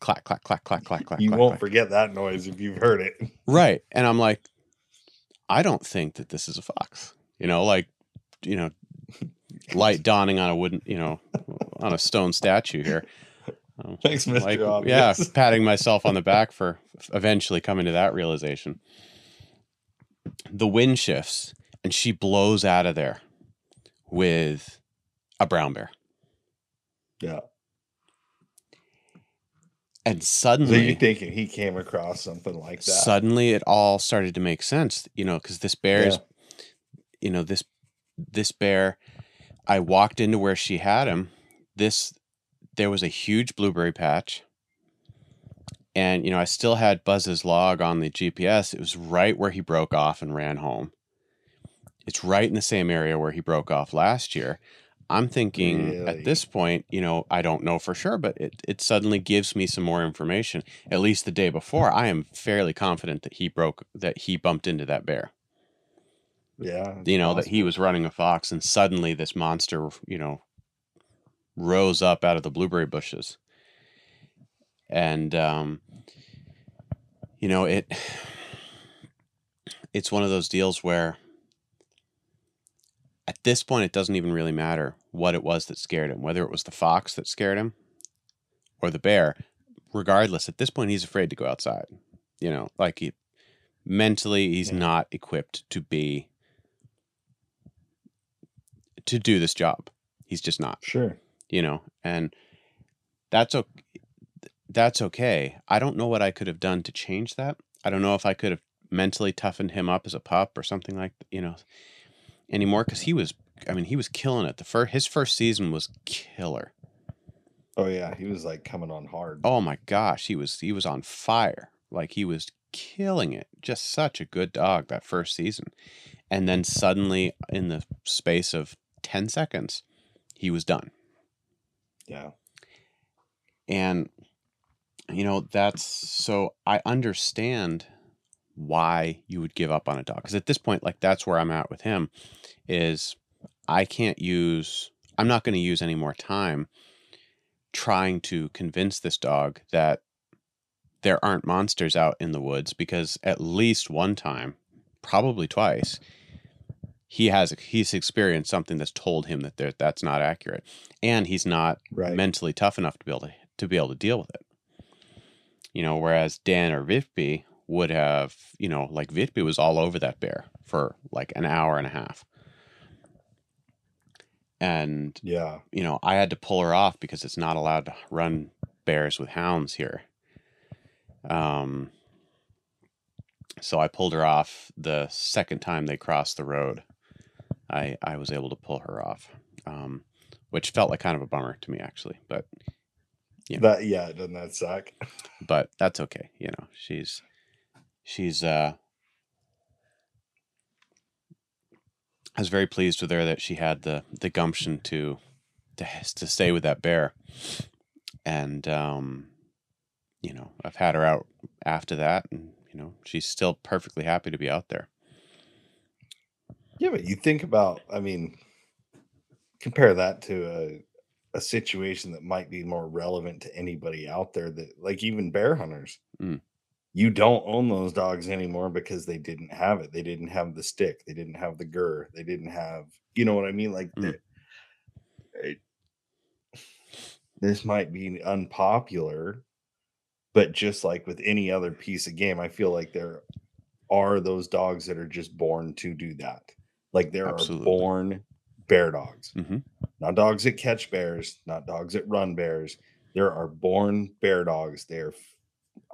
clack clack clack clack clack clack You clack, won't clack. forget that noise if you've heard it. Right. And I'm like, I don't think that this is a fox. You know, like, you know, light dawning on a wooden, you know, on a stone statue here. Um, Thanks, Mr. like, yeah, patting myself on the back for eventually coming to that realization. The wind shifts and she blows out of there with a brown bear. Yeah. And So you're thinking he came across something like that? suddenly it all started to make sense you know because this bear is you know this this bear i walked into where she had him this there was a huge blueberry patch and you know i still had buzz's log on the gps it was right where he broke off and ran home. It's right in the same area where he broke off last year. I'm thinking Really? at this point you know i don't know for sure but it, it suddenly gives me some more information at least the day before. I am fairly confident that he broke that he bumped into that bear. Yeah. you know that he was running a fox and suddenly this monster you know rose up out of the blueberry bushes and um you know it it's one of those deals where at this point it doesn't even really matter what it was that scared him whether it was the fox that scared him or the bear regardless at this point he's afraid to go outside you know like he mentally he's Yeah. not equipped to be to do this job he's just not Sure. you know and that's okay that's okay. I don't know what i could have done to change that. I don't know if i could have mentally toughened him up as a pup or something like you know anymore because he was i mean he was killing it. The first his first season was killer. Oh yeah, he was like coming on hard. oh my gosh he was he was on fire. Like he was killing it. Just such a good dog that first season. And then suddenly in the space of 10 seconds he was done. Yeah. And, you know, that's so I understand why you would give up on a dog. Because at this point, like, that's where I'm at with him is I can't use, I'm not going to use any more time trying to convince this dog that there aren't monsters out in the woods because at least one time, probably twice, he has he's experienced something that's told him that that's not accurate and he's not Right. mentally tough enough to be able to to be able to deal with it. You know, whereas Dan or Vitby would have, you know, like Vitby was all over that bear for like an hour and a half. And, yeah. you know, I had to pull her off because it's not allowed to run bears with hounds here. Um so I pulled her off the second time they crossed the road. I I was able to pull her off. Um which felt like kind of a bummer to me actually, but Yeah. That yeah, doesn't that suck? but that's okay. You know, she's she's uh I was very pleased with her that she had the the gumption to to to stay with that bear. And um you know, I've had her out after that and you know, she's still perfectly happy to be out there. Yeah, but you think about, I mean, compare that to a a situation that might be more relevant to anybody out there that like even bear hunters. Mm. You don't own those dogs anymore because they didn't have it. They didn't have the stick. They didn't have the gur. They didn't have, you know what I mean? Like Mm. the- it- this might be unpopular, but just like with any other piece of game, I feel like there are those dogs that are just born to do that. Like there Absolutely. are born bear dogs, Mhm. not dogs that catch bears, not dogs that run bears. There are born bear dogs. They're,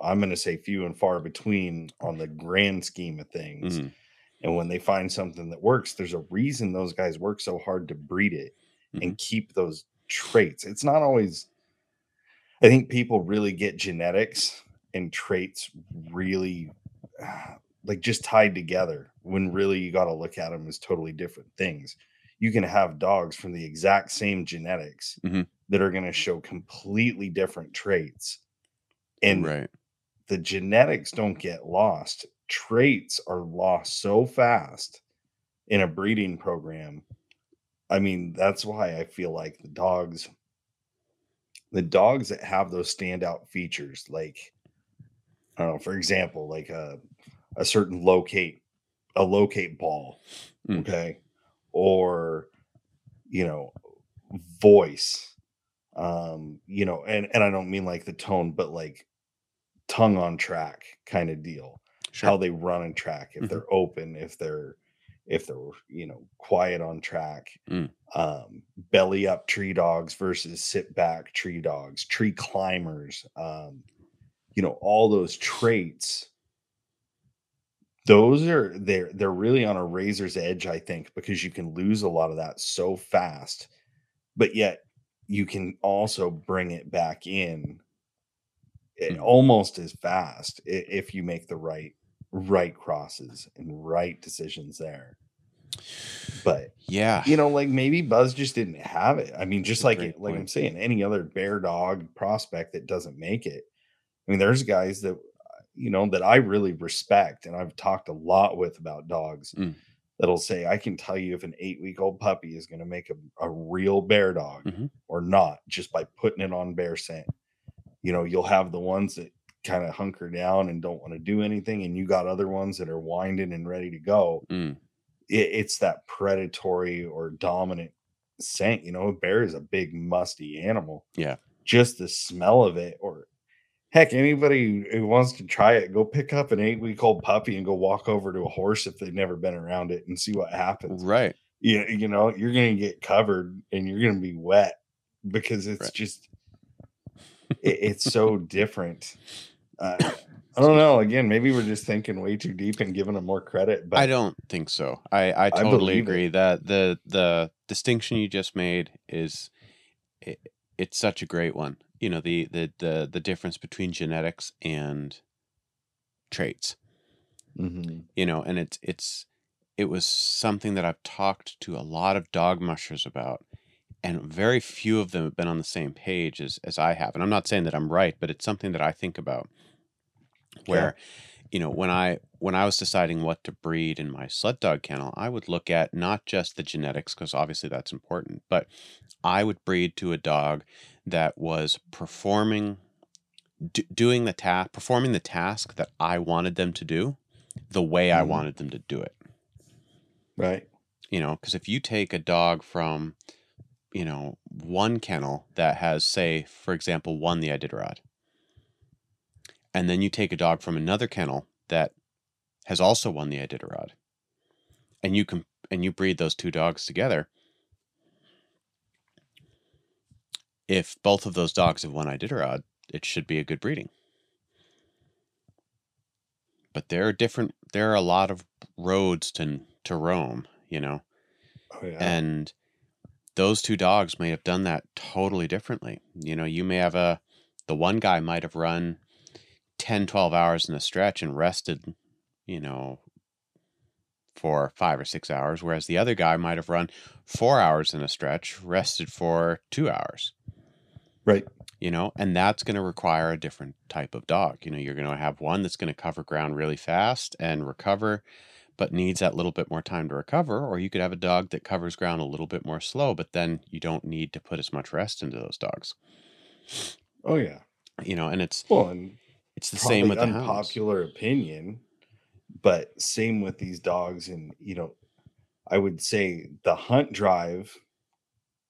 I'm going to say, few and far between on the grand scheme of things. Mhm. And when they find something that works, there's a reason those guys work so hard to breed it and keep those traits. It's not always, I think people really get genetics and traits really like just tied together when really you got to look at them as totally different things. You can have dogs from the exact same genetics Mhm. that are going to show completely different traits. And right. the genetics don't get lost. Traits are lost so fast in a breeding program. I mean, that's why I feel like the dogs, the dogs that have those standout features, like I don't know, for example, like a a certain locate, a locate ball, Mm. okay, or you know, voice, um, you know, and and I don't mean like the tone, but like tongue on track kind of deal Sure. how they run and track if Mhm. they're open if they're if they're you know quiet on track Mm. um belly up tree dogs versus sit back tree dogs tree climbers um you know all those traits those are they're they're really on a razor's edge i think because you can lose a lot of that so fast but yet you can also bring it back in Mm. almost as fast if you make the right right crosses and right decisions there but Yeah. you know like maybe buzz just didn't have it i mean just a like like i'm saying any other bear dog prospect that doesn't make it i mean there's guys that you know that i really respect and i've talked a lot with about dogs Mm. that'll say i can tell you if an eight week old puppy is going to make a, a real bear dog Mhm. or not just by putting it on bear scent you know you'll have the ones that kind of hunker down and don't want to do anything and you got other ones that are winding and ready to go Mm. it, it's that predatory or dominant scent. You know, a bear is a big musty animal. Yeah. Just the smell of it, or heck, anybody who wants to try it, go pick up an eight week old puppy and go walk over to a horse if they've never been around it and see what happens. Right. You, you know, you're going to get covered and you're going to be wet because it's Right. just, it, it's so different. Uh, I don't know. Again, maybe we're just thinking way too deep and giving them more credit. But I don't think so. I, I totally it. agree that the the distinction you just made is it, it's such a great one. You know the the the the difference between genetics and traits. Mhm. You know, and it's it's it was something that I've talked to a lot of dog mushers about, and very few of them have been on the same page as as I have. And I'm not saying that I'm right, but it's something that I think about where you know when i when i was deciding what to breed in my sled dog kennel i would look at not just the genetics because obviously that's important but i would breed to a dog that was performing d- doing the task performing the task that i wanted them to do the way i Mhm. wanted them to do it right. you know because if you take a dog from you know one kennel that has say for example won the iditarod and then you take a dog from another kennel that has also won the iditarod and you can and you breed those two dogs together if both of those dogs have won iditarod it should be a good breeding. But there are different there are a lot of roads to to roam you know? Oh yeah. and those two dogs may have done that totally differently. You know you may have a the one guy might have run 10 12 hours in a stretch and rested you know for five or six hours whereas the other guy might have run four hours in a stretch rested for two hours right. you know and that's going to require a different type of dog you know you're going to have one that's going to cover ground really fast and recover but needs that little bit more time to recover or you could have a dog that covers ground a little bit more slow but then you don't need to put as much rest into those dogs Oh yeah. you know and it's Well, and it's the same with the hounds unpopular opinion, but same with these dogs. And you know, I would say the hunt drive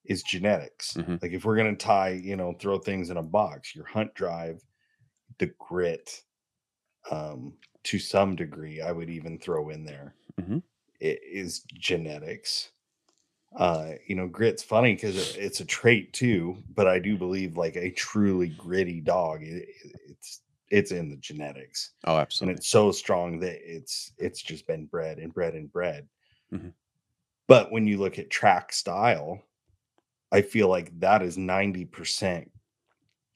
is genetics. Mhm. Like if we're gonna tie, you know, throw things in a box, your hunt drive, the grit, um, to some degree, I would even throw in there. Mhm. It is genetics. Uh, you know, grit's funny because it's a trait too, but I do believe like a truly gritty dog, it, it's it's in the genetics, Oh, absolutely. and it's so strong that it's it's just been bred and bred and bred. Mhm. But when you look at track style, I feel like that is ninety percent,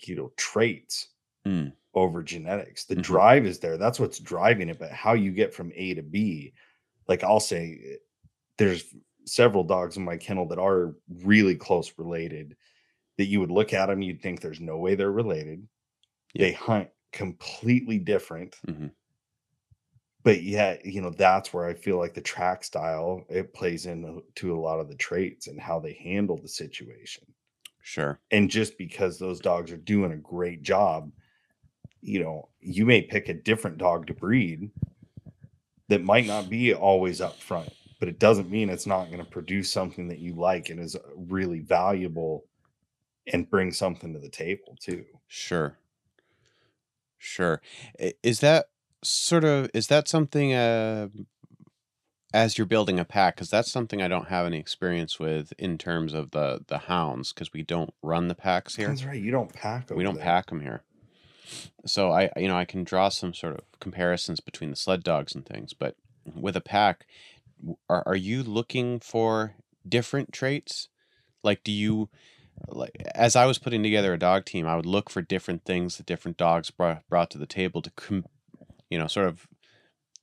you know, traits Mm, over genetics. The Mhm. drive is there. That's what's driving it. But how you get from A to B, like I'll say, there's several dogs in my kennel that are really close related that you would look at them, you'd think there's no way they're related. Yeah. They hunt completely different. Mhm. But yet, you know, that's where I feel like the track style it plays into a lot of the traits and how they handle the situation. Sure. And just because those dogs are doing a great job, you know, you may pick a different dog to breed that might not be always up front, but it doesn't mean it's not going to produce something that you like and is uh, really valuable and bring something to the table too. Sure. Sure. Is that sort of is that something uh as you're building a pack because that's something I don't have any experience with in terms of the the hounds because we don't run the packs here. That's right. You don't pack. We don't there. pack them here. So I you know I can draw some sort of comparisons between the sled dogs and things, but with a pack are are you looking for different traits? Like do you like as I was putting together a dog team, I would look for different things that different dogs brought brought to the table to com- you know sort of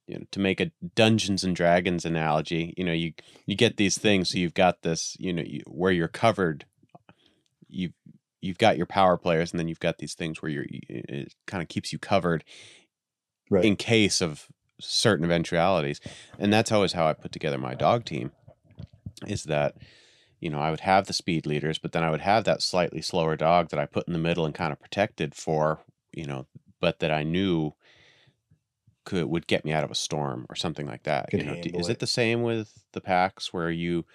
you know to make a Dungeons and Dragons analogy. You know, you you get these things, so you've got this you know you, where you're covered. You've you've got your power players, and then you've got these things where you're it kind of keeps you covered Right. in case of certain eventualities, and that's always how I put together my dog team. Is that you know I would have the speed leaders, but then I would have that slightly slower dog that I put in the middle and kind of protected for you know, but that I knew could would get me out of a storm or something like that. You know, is it. it the same with the packs where you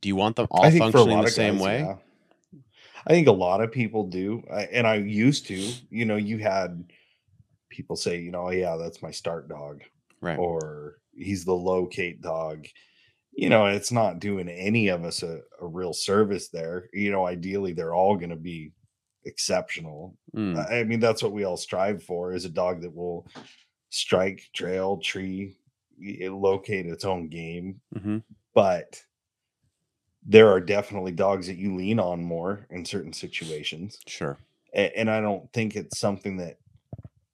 do you want them all I think for a functioning the same guys, way? yeah. I think a lot of people do, and I used to. You know, you had people say, you know, "Oh, yeah, that's my start dog, Right. or he's the locate dog. You know, it's not doing any of us a, a real service there. You know, ideally, they're all going to be exceptional. Mm, I mean, that's what we all strive for: is a dog that will strike, trail, tree, y- locate its own game hmm but there are definitely dogs that you lean on more in certain situations Sure. A- and i don't think it's something that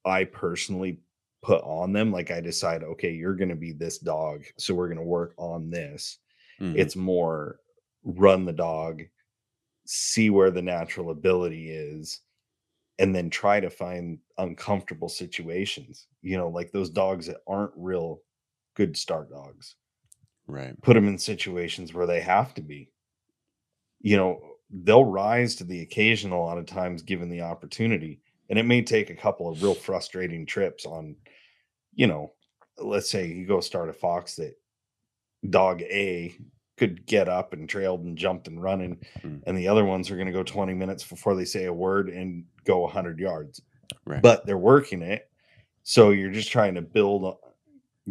i personally put on them like i decide okay you're going to be this dog so we're going to work on this Mhm. it's more run the dog see where the natural ability is and then try to find uncomfortable situations you know like those dogs that aren't real good start dogs right. put them in situations where they have to be. You know, they'll rise to the occasion a lot of times given the opportunity. And it may take a couple of real frustrating trips on, you know, let's say you go start a fox that dog A could get up and trailed and jumped and running, Mm. and the other ones are going to go 20 minutes before they say a word and go 100 yards. Right. But they're working it. So you're just trying to build, uh,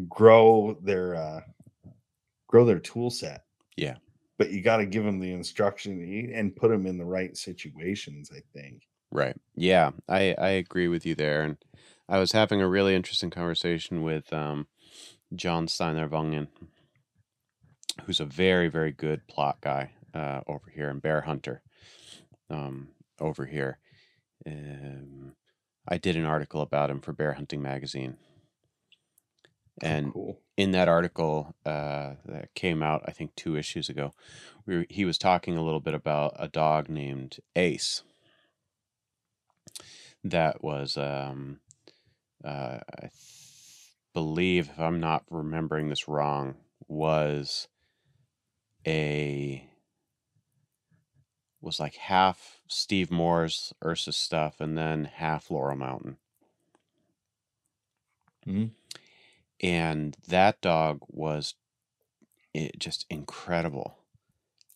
grow their, uh, grow their tool set. Yeah. But you got to give them the instruction and put them in the right situations, I think. Right. Yeah, I I agree with you there. And I was having a really interesting conversation with um, John Steiner Vangen, who's a very very good Plott guy uh, over here and bear hunter um, over here. Um, I did an article about him for Bear Hunting Magazine, Oh, and cool. in that article uh, that came out, I think two issues ago, we were, he was talking a little bit about a dog named Ace that was, um, uh, I th- believe, if I'm not remembering this wrong, was a was like half Steve Moore's Ursus stuff and then half Laurel Mountain. Mhm. And that dog was it just incredible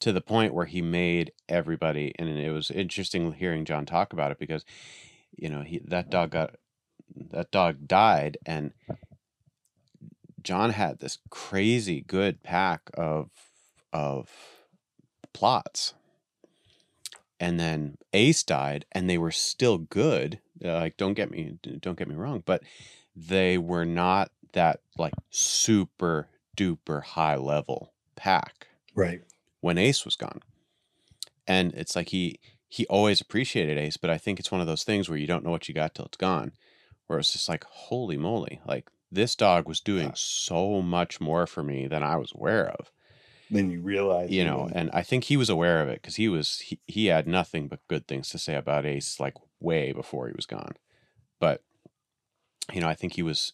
to the point where he made everybody and it was interesting hearing John talk about it because you know he that dog got that dog died and John had this crazy good pack of of Plotts. And then Ace died, and they were still good. Uh, like, don't get me, don't get me wrong, but they were not that like super duper high level pack Right. when Ace was gone. And it's like he he always appreciated Ace, but I think it's one of those things where you don't know what you got till it's gone. Where it's just like, holy moly, like this dog was doing Yeah. so much more for me than I was aware of. Then you realize, You know, and I think he was aware of it because he was he, he had nothing but good things to say about Ace like way before he was gone. But you know, I think he was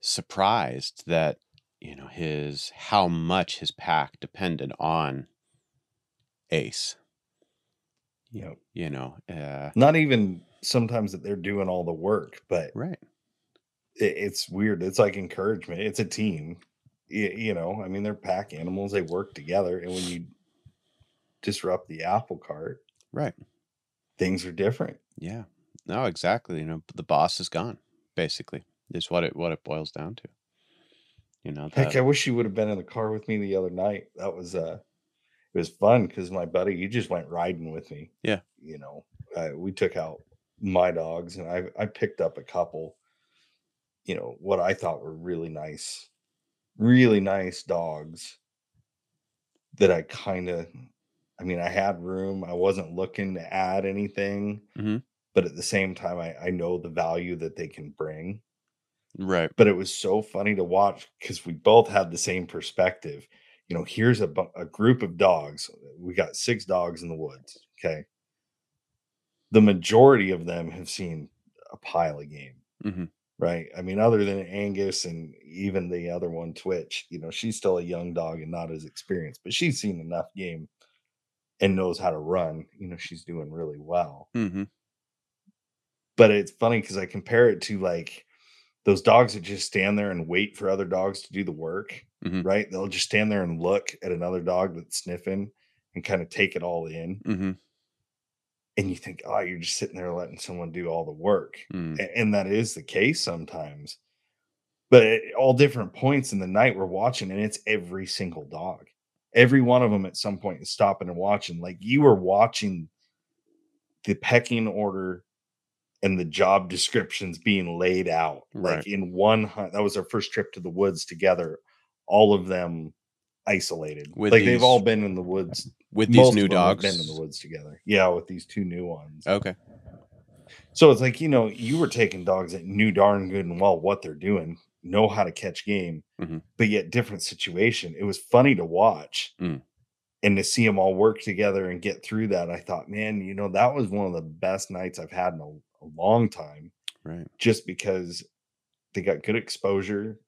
surprised that you know his how much his pack depended on Ace. you know, You know, uh, not even sometimes that they're doing all the work, but right? it, it's weird. It's like encouragement. It's a team. You, you know, I mean, they're pack animals. They work together, and when you disrupt the apple cart, Right. things are different. Yeah. No, exactly. You know, the boss is gone. Basically, is what it what it boils down to. You know, Heck, I wish you would have been in the car with me the other night. That was uh it was fun because my buddy he just went riding with me. Yeah. You know, uh, we took out my dogs and I I picked up a couple, you know, what I thought were really nice, really nice dogs that I kind of I mean, I had room. I wasn't looking to add anything. Mhm. But at the same time, I, I know the value that they can bring right. but it was so funny to watch because we both had the same perspective. You know, here's a, a group of dogs. We got six dogs in the woods. Okay. The majority of them have seen a pile of game, Mhm. Right? I mean, other than Angus and even the other one, Twitch, you know, she's still a young dog and not as experienced, but she's seen enough game and knows how to run. You know, she's doing really well hmm but it's funny because I compare it to like those dogs that just stand there and wait for other dogs to do the work, Mhm. right? They'll just stand there and look at another dog that's sniffing and kind of take it all in. hmm And you think, oh, you're just sitting there letting someone do all the work. Mm. A- And that is the case sometimes. But at all different points in the night, we're watching, and it's every single dog. Every one of them at some point is stopping and watching. Like you were watching the pecking order and the job descriptions being laid out. Right. Like in one hunt, that was our first trip to the woods together. All of them isolated. With like they've all been in the woods. With these new of them have dogs. been in the woods together. Yeah, with these two new ones. Okay. So it's like, you know, you were taking dogs that knew darn good and well what they're doing, know how to catch game, Mhm. but yet different situation. It was funny to watch Mm. and to see them all work together and get through that. I thought, man, you know, that was one of the best nights I've had in a, a long time Right. just because they got good exposure.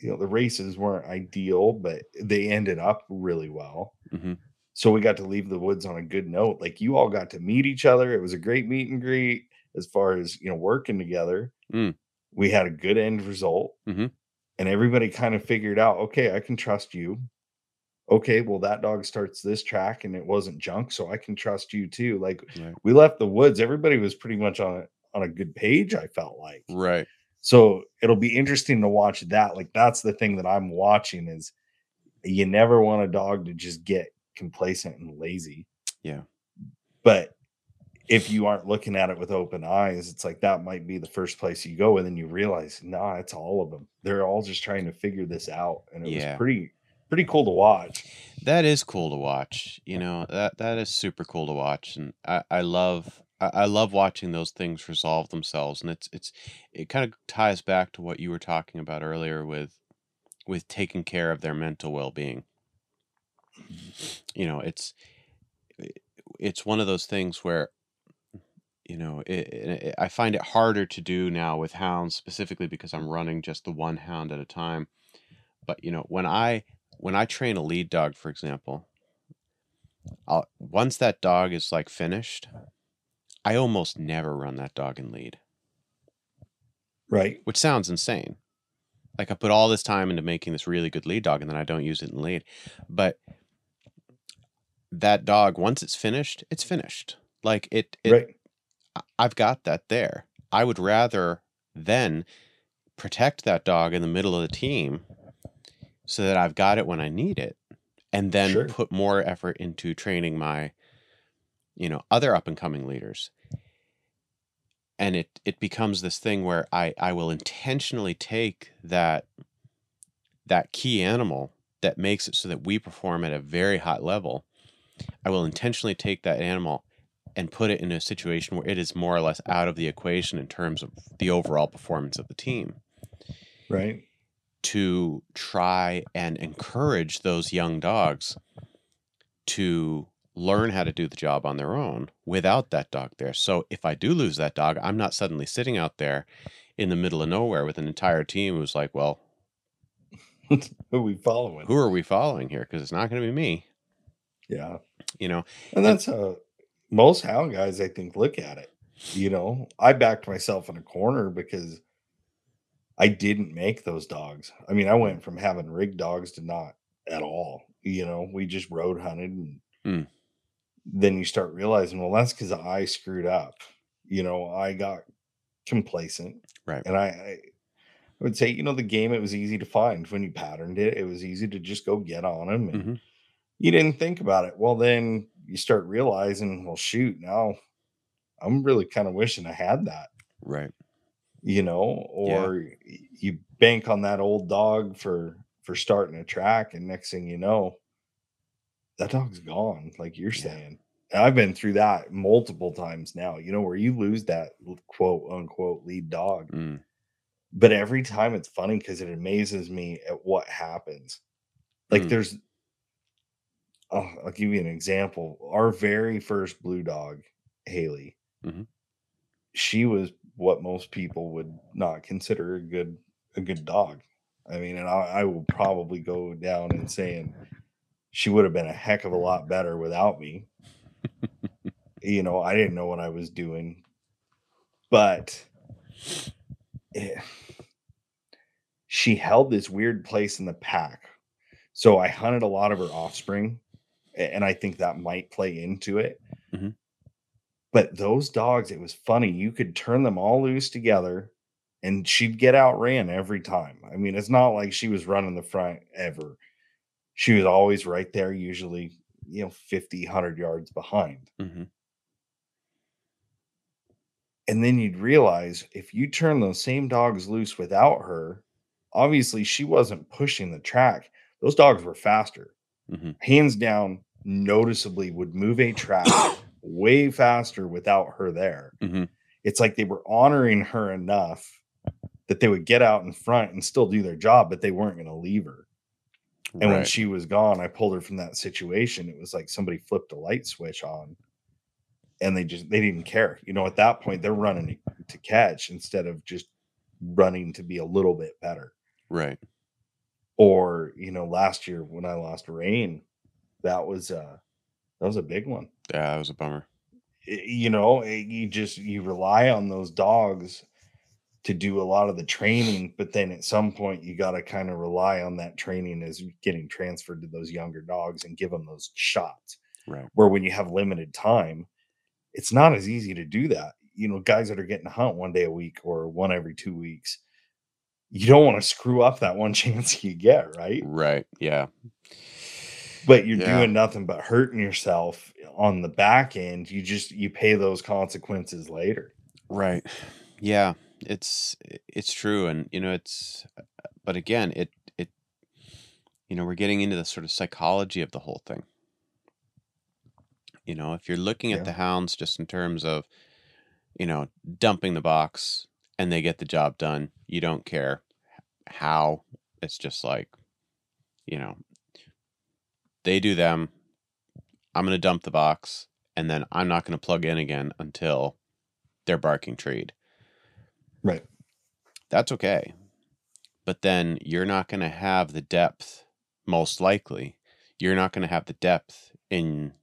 You know, the races weren't ideal, but they ended up really well. hmm So we got to leave the woods on a good note. Like you all got to meet each other. It was a great meet and greet as far as you know working together. Mm. We had a good end result, Mhm. and everybody kind of figured out, okay, I can trust you. Okay, well that dog starts this track and it wasn't junk, so I can trust you too. Like Right. we left the woods, everybody was pretty much on a, on a good page. I felt like Right. So it'll be interesting to watch that. Like that's the thing that I'm watching is you never want a dog to just get complacent and lazy. Yeah. But if you aren't looking at it with open eyes, it's like that might be the first place you go, and then you realize, nah, it's all of them. They're all just trying to figure this out, and it Yeah. was pretty pretty cool to watch. That is cool to watch. You know that that is super cool to watch, and I I love I, I love watching those things resolve themselves, and it's it's it kind of ties back to what you were talking about earlier with with taking care of their mental well being. Mm-hmm. You know, it's it's one of those things where you know it, it, I find it harder to do now with hounds specifically because I'm running just the one hound at a time. But you know, when I when I train a lead dog, for example, I'll, once that dog is like finished, I almost never run that dog in lead, Right. which sounds insane. Like I put all this time into making this really good lead dog, and then I don't use it in lead. But that dog, once it's finished, it's finished. Like it, it right. I've got that there. I would rather then protect that dog in the middle of the team so that I've got it when I need it and then Sure. put more effort into training my you know other up and coming leaders. And it it becomes this thing where i i will intentionally take that that key animal that makes it so that we perform at a very high level. I will intentionally take that animal and put it in a situation where it is more or less out of the equation in terms of the overall performance of the team. Right. to try and encourage those young dogs to learn how to do the job on their own without that dog there. So if I do lose that dog, I'm not suddenly sitting out there in the middle of nowhere with an entire team who's like, well, Who are we following? who are we following here? Because it's not going to be me, Yeah. you know? And that's how most hound guys, I think, look at it. You know, I backed myself in a corner because I didn't make those dogs. I mean, I went from having rigged dogs to not at all. You know, we just road hunted and Mm. Then you start realizing, well, that's because I screwed up. You know, I got complacent. Right. And I, I would say, you know, the game it was easy to find when you patterned it. It was easy to just go get on them and Mhm. you didn't think about it. Well, then you start realizing, well, shoot, now I'm really kind of wishing I had that, Right. you know, or y- you bank on that old dog for for starting a track, and next thing you know, that dog's gone, like you're saying. And I've been through that multiple times now, you know, where you lose that quote unquote lead dog. Mm. But every time it's funny because it amazes me at what happens. Like Mm. there's oh, I'll give you an example. Our very first blue dog, Haley, Mhm. she was what most people would not consider a good a good dog. I mean, and I, I will probably go down and saying she would have been a heck of a lot better without me. you know, I didn't know what I was doing, but eh, she held this weird place in the pack. So I hunted a lot of her offspring, and I think that might play into it. Mhm. But those dogs, it was funny. You could turn them all loose together, and she'd get outran every time. I mean, it's not like she was running the front ever. She was always right there, usually, you know, 50, 100 yards behind. hmm And then you'd realize if you turn those same dogs loose without her, obviously she wasn't pushing the track. Those dogs were faster. hmm Hands down, noticeably would move a track way faster without her there. hmm It's like they were honoring her enough that they would get out in front and still do their job, but they weren't going to leave her. And when she was gone, I pulled her from that situation. It was like somebody flipped a light switch on and they just they didn't care. You know, at that point they're running to- catch instead of just running to be a little bit better. Right. Or, you know, last year when I lost rain, that was uh that was a big one. Yeah, that was a bummer. I- you know, eh, you just you rely on those dogs to do a lot of the training, but then at some point you got to kind of rely on that training as getting transferred to those younger dogs and give them those shots. Right. Where when you have limited time, it's not as easy to do that. You know, guys that are getting to hunt one day a week or one every two weeks, you don't want to screw up that one chance you get, right? Right. Yeah. But you're Yeah. doing nothing but hurting yourself on the back end. You just you pay those consequences later. Right. Yeah, it's it's true and you know it's uh, but again, it it you know, we're getting into the sort of psychology of the whole thing. You know, if you're looking at the hounds just in terms of you know, dumping the box and they get the job done, you don't care how. It's just like you know, they do them. I'm going to dump the box and then I'm not going to plug in again until they're barking treed. Right. That's okay. But then you're not going to have the depth, most likely. You're not going to have the depth in,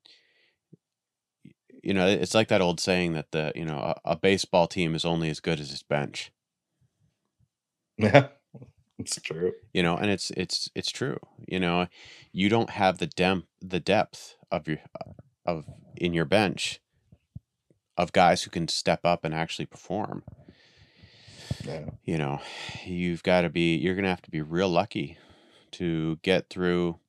you know, it's like that old saying that the, you know, a, a baseball team is only as good as its bench, Yeah. It's true. you know, and it's, it's, it's true. You know, you don't have the depth, the depth of your, of in your bench of guys who can step up and actually perform. Yeah. you know, you've got to be, you're going to have to be real lucky to get through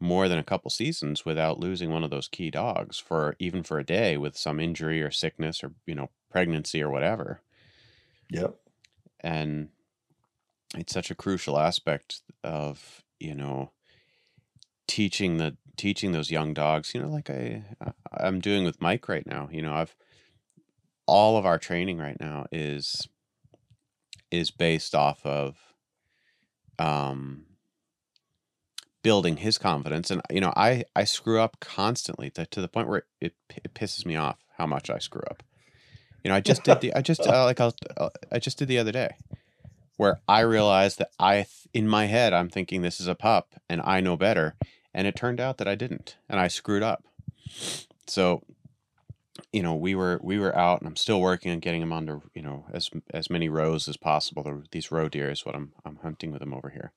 more than a couple seasons without losing one of those key dogs for even for a day with some injury or sickness or you know pregnancy or whatever Yep. and it's such a crucial aspect of you know teaching the teaching those young dogs you know like i I- i'm doing with mike right now you know i've all of our training right now is is based off of um building his confidence and you know i i screw up constantly to, to the point where it, it pisses me off how much i screw up. You know i just did the i just uh, like I'll, uh, i just did the other day where i realized that i in my head i'm thinking this is a pup and i know better and it turned out that i didn't and i screwed up. So you know we were we were out and i'm still working on getting them onto you know as as many rows as possible the, these roe deer is what i'm i'm hunting with them over here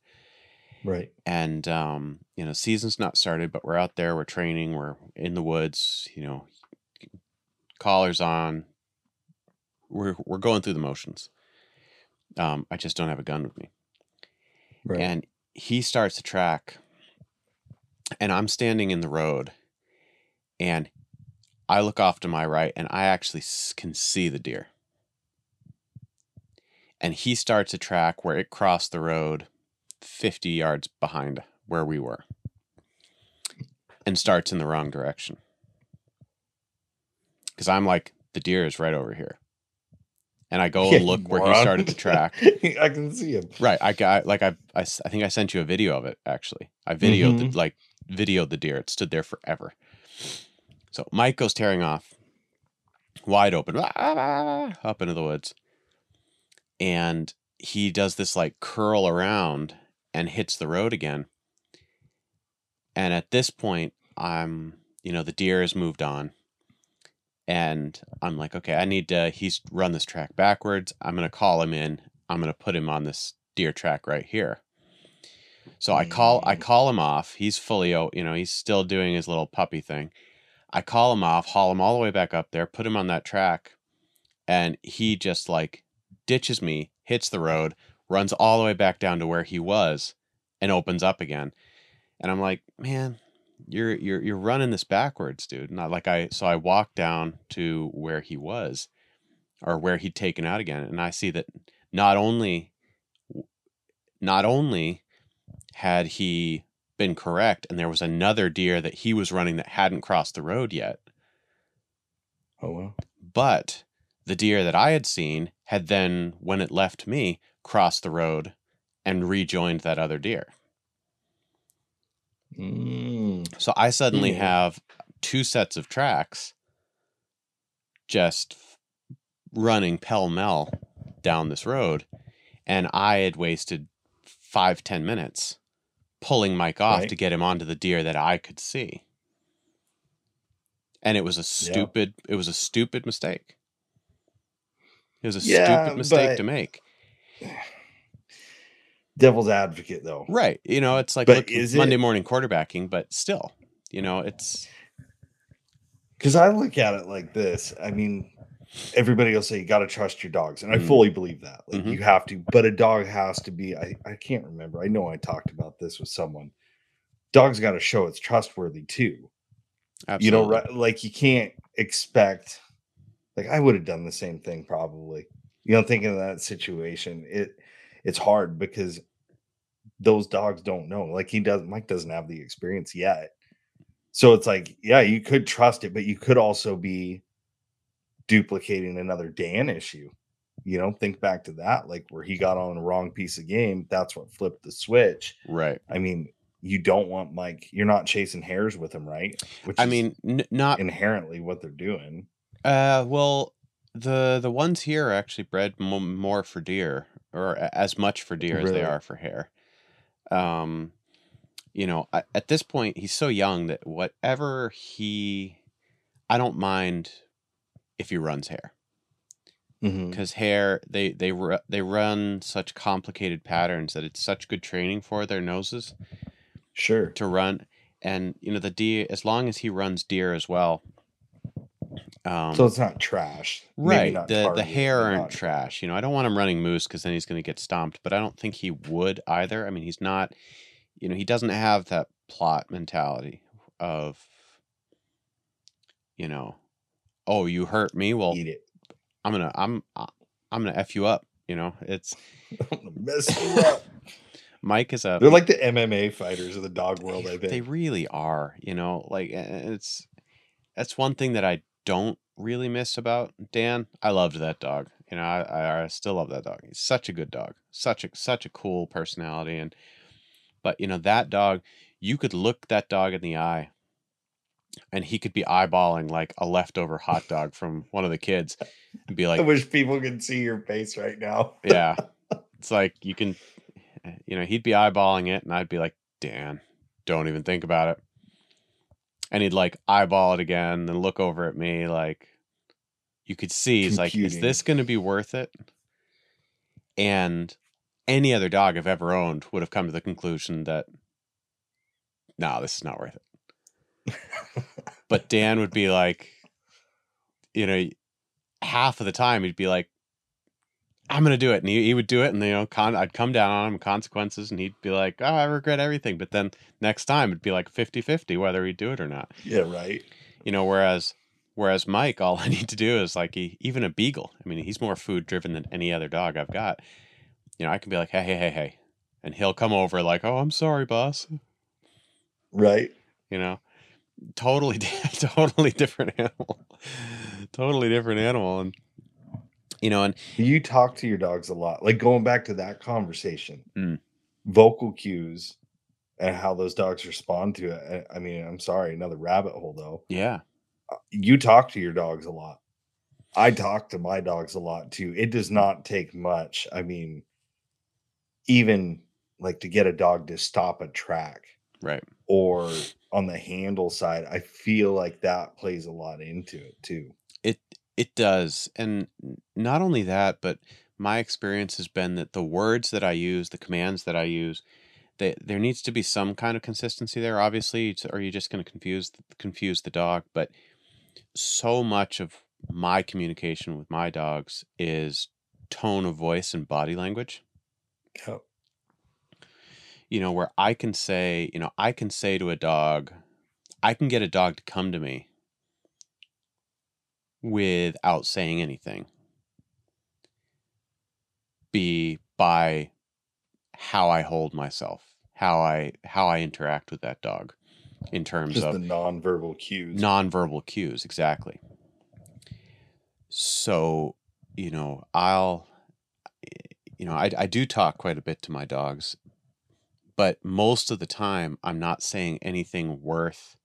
Right. and um, you know season's not started but we're out there we're training we're in the woods you know collars on we're we're going through the motions um, i just don't have a gun with me Right. and he starts to track and i'm standing in the road and i look off to my right and i actually can see the deer and he starts a track where it crossed the road 50 yards behind where we were and starts in the wrong direction because i'm like the deer is right over here and i go Yeah, and look where he started the track I can see him. Right. I got like I, I think I sent you a video of it actually. I videoed the mm-hmm. like videoed the deer. It stood there forever. So Mike goes tearing off, wide open, ah, ah, ah, up into the woods, and he does this like curl around and hits the road again. And at this point, I'm you know the deer has moved on, and I'm like, okay, I need to. He's run this track backwards. I'm gonna call him in. I'm gonna put him on this deer track right here. So I call I Mm. call him off. He's fully you know, he's still doing his little puppy thing. I call him off, haul him all the way back up there, put him on that track, and he just like ditches me, hits the road, runs all the way back down to where he was, and opens up again. And I'm like, man, you're you're you're running this backwards, dude. Not like I so I walk down to where he was or where he'd taken out again, and I see that not only not only had he been correct and there was another deer that he was running that hadn't crossed the road yet, Oh well. but the deer that I had seen had then, when it left me, crossed the road and rejoined that other deer. Mm. So I suddenly have two sets of tracks just running pell mell down this road. And I had wasted five, ten minutes pulling Mike off Right. to get him onto the deer that I could see. And it was a stupid, it was a stupid mistake. It was a Yeah, stupid mistake but- to make. Devil's advocate though. Right. You know, it's like look, Monday morning quarterbacking, but still, you know, it's Because I look at it like this. I mean, everybody will say you got to trust your dogs, and I Mhm. fully believe that. Like Mhm. you have to, but a dog has to be. I I can't remember. I know I talked about this with someone. Dogs got to show it's trustworthy too. absolutely You know, right? Like you can't expect. Like I would have done the same thing probably. You know, thinking of that situation, it it's hard because those dogs don't know. Like he does. Mike doesn't have the experience yet. So it's like, yeah, you could trust it, but you could also be duplicating another Dan issue. You know, think back to that, like where he got on the wrong piece of game. That's what flipped the switch. right. I mean, you don't want Mike. You're not chasing hares with him, right? Which I is mean, n- not inherently what they're doing. Uh, well, the the ones here are actually bred mo- more for deer, or a- as much for deer as they are for hare. Um, you know, I, at this point, he's so young that whatever he, I don't mind if he runs hare Mhm. because hare they they they run such complicated patterns that it's such good training for their noses Sure. to run, and you know the deer as long as he runs deer as well. Um, So it's not trash. Right. not The the hare aren't not trash. You know, I don't want him running moose because then he's going to get stomped. But I don't think he would either. I mean, he's not. You know, he doesn't have that Plott mentality of you know oh you hurt me? Well Eat it. i'm gonna i'm I- i'm gonna f you up you know? It's I'm gonna mess you up. mike is a They're like the MMA fighters of the dog world. I think they really are you know? Like it's that's one thing that i don't really miss about dan. I loved that dog you know? I i, I still love that dog. He's such a good dog. Such a such a cool personality and but you know that dog you could look that dog in the eye and he could be eyeballing like a leftover hot dog from one of the kids and be like I wish people could see your face right now. yeah. It's like you can eh, you know he'd be eyeballing it and i'd be like dan don't even think about it. And he'd like eyeball it again and look over at me like you could see he's like is this going to be worth it? And any other dog i've ever owned would have come to the conclusion that no this is not worth it but dan would be like you know half of the time he'd be like I'm gonna do it, and he, he would do it, and you know, con- I'd come down on him consequences, and he'd be like, "Oh, I regret everything," but then next time it'd be like 50-50 whether he'd do it or not, yeah, right. you know. Whereas, whereas Mike, all I need to do is like he, even a beagle. I mean, he's more food driven than any other dog I've got. You know, I can be like, "Hey, hey, hey, hey," and he'll come over like, "Oh, I'm sorry, boss," Right. you know. Totally, totally different animal, totally different animal, and you know, and You talk to your dogs a lot. Like going back to that conversation, Mm. vocal cues and how those dogs respond to it. I I mean, I'm sorry, another rabbit hole though. yeah, You talk to your dogs a lot. I talk to my dogs a lot too. It does not take much. I mean, even like to get a dog to stop a track right. Or on the handle side, I feel like that plays a lot into it too. It it does, and not only that, but my experience has been that the words that I use, the commands that I use, that there needs to be some kind of consistency there. Obviously, or you're just going to confuse confuse the dog. But so much of my communication with my dogs is tone of voice and body language. Yep. You know, where I can say, you know, I can say to a dog, I can get a dog to come to me without saying anything. Be by how I hold myself, how I how I interact with that dog in terms Just of the nonverbal cues. nonverbal cues exactly so you know i'll eh, you know I, I do talk quite a bit to my dogs but most of the time i'm not saying anything worth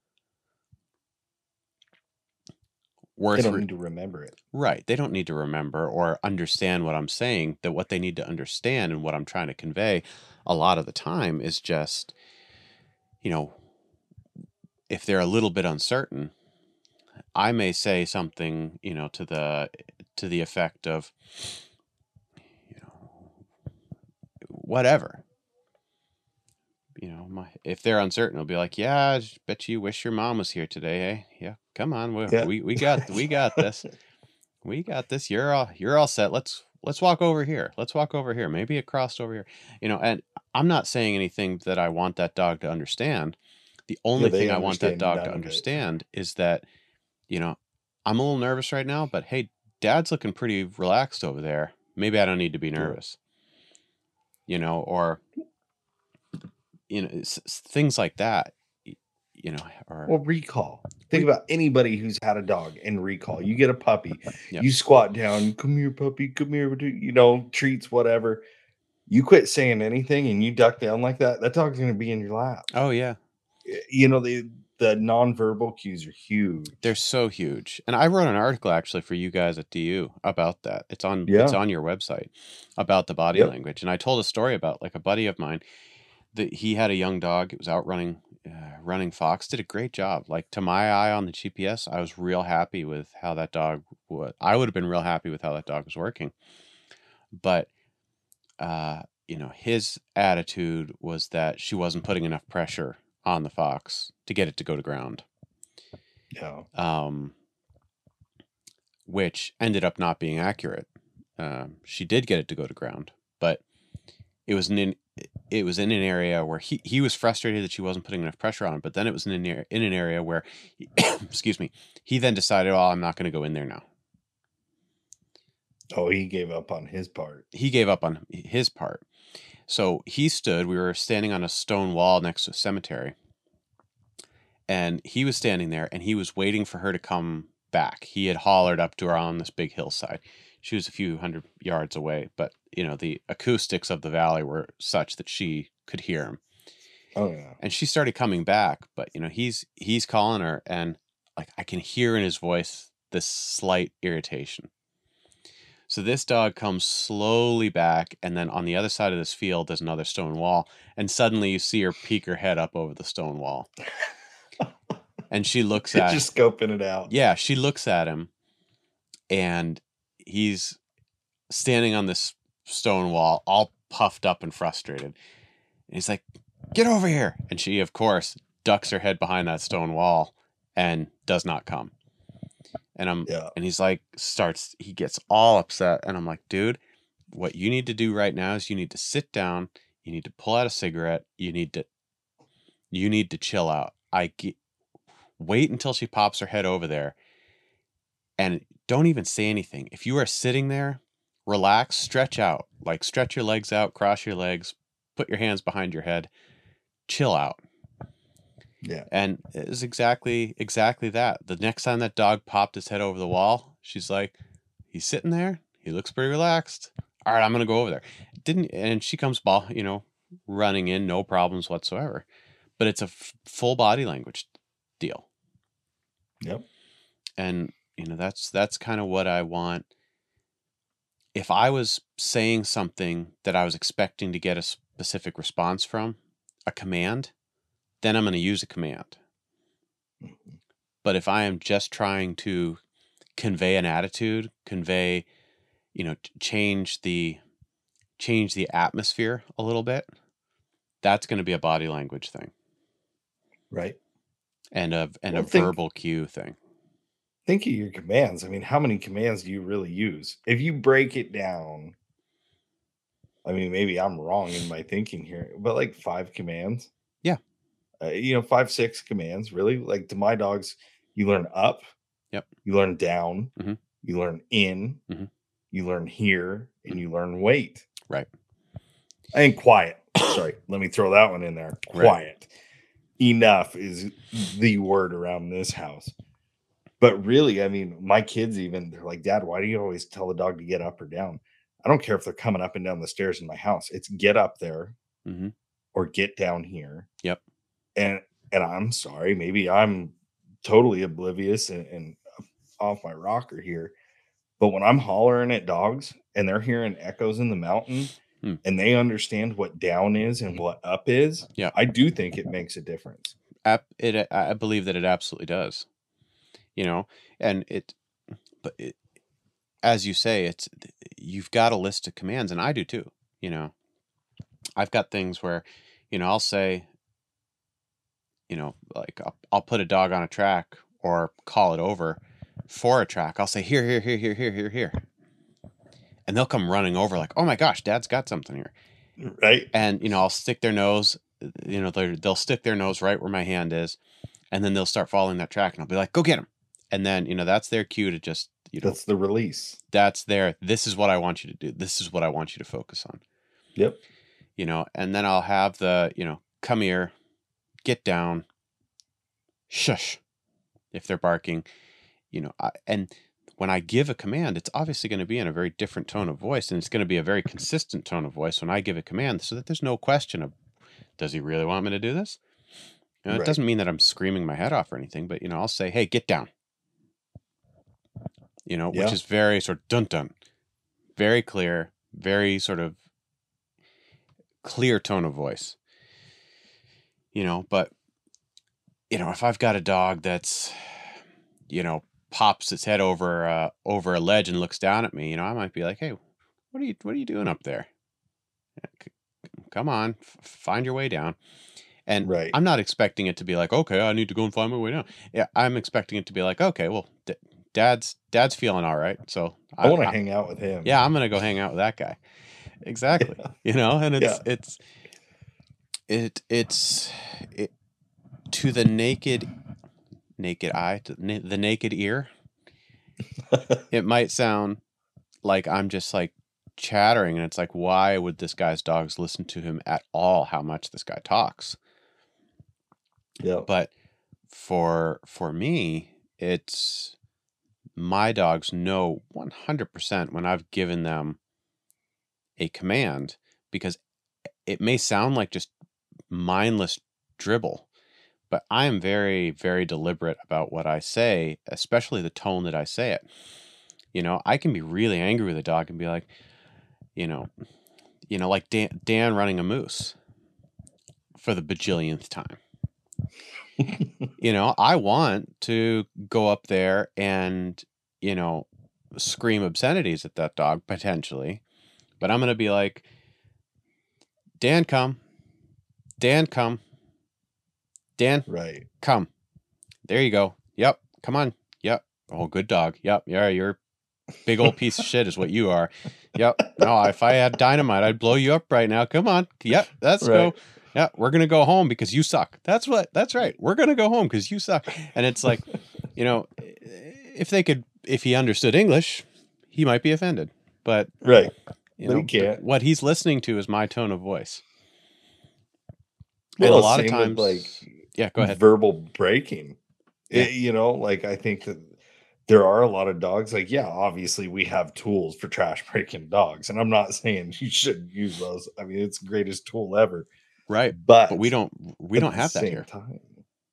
worth they don't re- need to remember it. right they don't need to remember or understand what i'm saying that what they need to understand and what i'm trying to convey a lot of the time is just you know if they're a little bit uncertain i may say something you know to the to the effect of you know whatever you know my if they're uncertain it'll be like yeah I bet you wish your mom was here today eh yeah come on we, Yeah. we, we got we got this we got this you're all you're all set let's let's walk over here let's walk over here maybe it crossed over here you know and i'm not saying anything that i want that dog to understand the only they thing i want that dog to understand is that you know i'm a little nervous right now but hey dad's looking pretty relaxed over there maybe i don't need to be Yeah. nervous you know or you know things like that you know or Well, recall. Think about anybody who's had a dog and recall. You get a puppy, you squat down, come here, puppy, come here, you know, treats, whatever. You quit saying anything and you duck down like that, that dog's going to be in your lap. oh yeah You know, the the nonverbal cues are huge. They're so huge. And I wrote an article actually for you guys at DU about that. It's on it's on your website about the body Yep. language. And I told a story about like a buddy of mine that he had a young dog. It was out running uh, running fox. Did a great job. Like to my eye on the GPS, I was real happy with how that dog would. I would have been real happy with how that dog was working. But uh, you know, his attitude was that she wasn't putting enough pressure on the fox to get it to go to ground Yeah. um, which ended up not being accurate. Um, she did get it to go to ground, but it was an it was in an area where he, he was frustrated that she wasn't putting enough pressure on him, but then it was in an, in an area where, he, excuse me, he then decided, oh, I'm not going to go in there now. Oh, he gave up on his part. He gave up on his part. So he stood, we were standing on a stone wall next to a cemetery. And he was standing there and he was waiting for her to come back. He had hollered up to her on this big hillside. She was a few hundred yards away, but you know, the acoustics of the valley were such that she could hear him. Oh yeah. And she started coming back, but you know, he's he's calling her and like I can hear in his voice this slight irritation. So this dog comes slowly back, and then on the other side of this field, there's another stone wall, and suddenly you see her peek her head up over the stone wall, and she looks at Just scoping it out. yeah, she looks at him, and he's standing on this stone wall, all puffed up and frustrated. And he's like, "Get over here!" And she, of course, ducks her head behind that stone wall and does not come. And I'm Yeah. and he's like starts he gets all upset and I'm like, "Dude, what you need to do right now is you need to sit down, you need to pull out a cigarette, you need to you need to chill out. I get, wait until she pops her head over there and don't even say anything. If you are sitting there, relax, stretch out, like stretch your legs out, cross your legs, put your hands behind your head, chill out. Yeah. And it was exactly exactly that. The next time that dog popped his head over the wall, she's like, "He's sitting there. He looks pretty relaxed. All right, I'm gonna go over there." Didn't and she comes ball, you know, running in, no problems whatsoever. But it's a f- full body language deal, Yep. and you know that's that's kind of what I want. If I was saying something that I was expecting to get a specific response from, a command, then I'm going to use a command. Mm-hmm. But if I am just trying to convey an attitude, convey, you know, change the change the atmosphere a little bit, that's going to be a body language thing Right. and a and a verbal cue thing. Think of your commands. I mean, how many commands do you really use? If you break it down, I mean, maybe I'm wrong in my thinking here, but like five commands. Yeah. Uh, you know, five, six commands, really. Like to my dogs, you learn up. Yep. You learn down. Mhm. You learn in. Mhm. You learn here, and you learn wait. Right. And quiet. Sorry, let me throw that one in there. Right. Quiet. Enough is the word around this house. But really, I mean, my kids even they're like, Dad, why do you always tell the dog to get up or down? I don't care if they're coming up and down the stairs in my house. It's get up there hmm or get down here. Yep. And and I'm sorry, maybe I'm totally oblivious and, and off my rocker here. But when I'm hollering at dogs and they're hearing echoes in the mountain Hmm. and they understand what down is and what up is, Yeah. I do think it makes a difference. Ap- it I believe that it absolutely does. You know, and it, but it, as you say, it's you've got a list of commands, and I do too. You know, I've got things where, you know, I'll say, you know, like I'll, I'll put a dog on a track or call it over for a track. I'll say here, here, here, here, here, here, here, and they'll come running over like, oh my gosh, Dad's got something here Right? and you know I'll stick their nose, you know they'll stick their nose right where my hand is, and then they'll start following that track, and I'll be like, "Go get him!" And then you know that's their cue to just you know That's the release. that's their this is what I want you to do. This is what I want you to focus on. Yep. You know, and then I'll have the you know come here, get down, shush, if they're barking, you know, I, and when I give a command, it's obviously going to be in a very different tone of voice, and it's going to be a very consistent tone of voice when I give a command, so that there's no question of, does he really want me to do this? You know, Right. It doesn't mean that I'm screaming my head off or anything, but you know, I'll say, "Hey, get down." You know, Yeah. which is very sort of dun dun, very clear, very sort of clear tone of voice. You know, but you know, if I've got a dog that's, you know, pops its head over uh, over a ledge and looks down at me, you know, I might be like, "Hey, what are you what are you doing up there? Come on, f- find your way down." And Right. I'm not expecting it to be like, "Okay, I need to go and find my way down." Yeah, I'm expecting it to be like, "Okay, well, d- dad's dad's feeling all right, so I want to hang out with him. yeah, I'm gonna go hang out with that guy. Exactly. You know, and it's Yeah. it's it it's it to the naked naked eye to the naked ear it might sound like i'm just like chattering and it's like why would this guy's dogs listen to him at all how much this guy talks yeah. but for for me it's my dogs know 100% when i've given them a command because it may sound like just mindless dribble but i am very very deliberate about what i say especially the tone that i say it. You know i can be really angry with a dog and be like you know you know like dan, dan running a moose for the bajillionth time you know, I want to go up there and, you know, scream obscenities at that dog potentially, but I'm going to be like, Dan, come. Dan, come. Dan, right. come. There you go. Yep. Come on. Yep. Oh, good dog. Yep. Yeah, you're a big old piece of shit, is what you are. Yep. No, if I had dynamite, I'd blow you up right now. Come on. Yep. Let's Right. go yeah, we're gonna go home because you suck. That's what. That's right. We're gonna go home because you suck. And it's like, you know, if they could, if he understood English, he might be offended. But Right. you know, he what he's listening to is my tone of voice. and a lot of times, like yeah, go ahead. verbal breaking. Yeah. It- you know, like I think that there are a lot of dogs. Like, yeah, obviously we have tools for trash breaking dogs, and I'm not saying you shouldn't use those. I mean, it's the greatest tool ever. Right, But but we don't. We don't have that here. Time,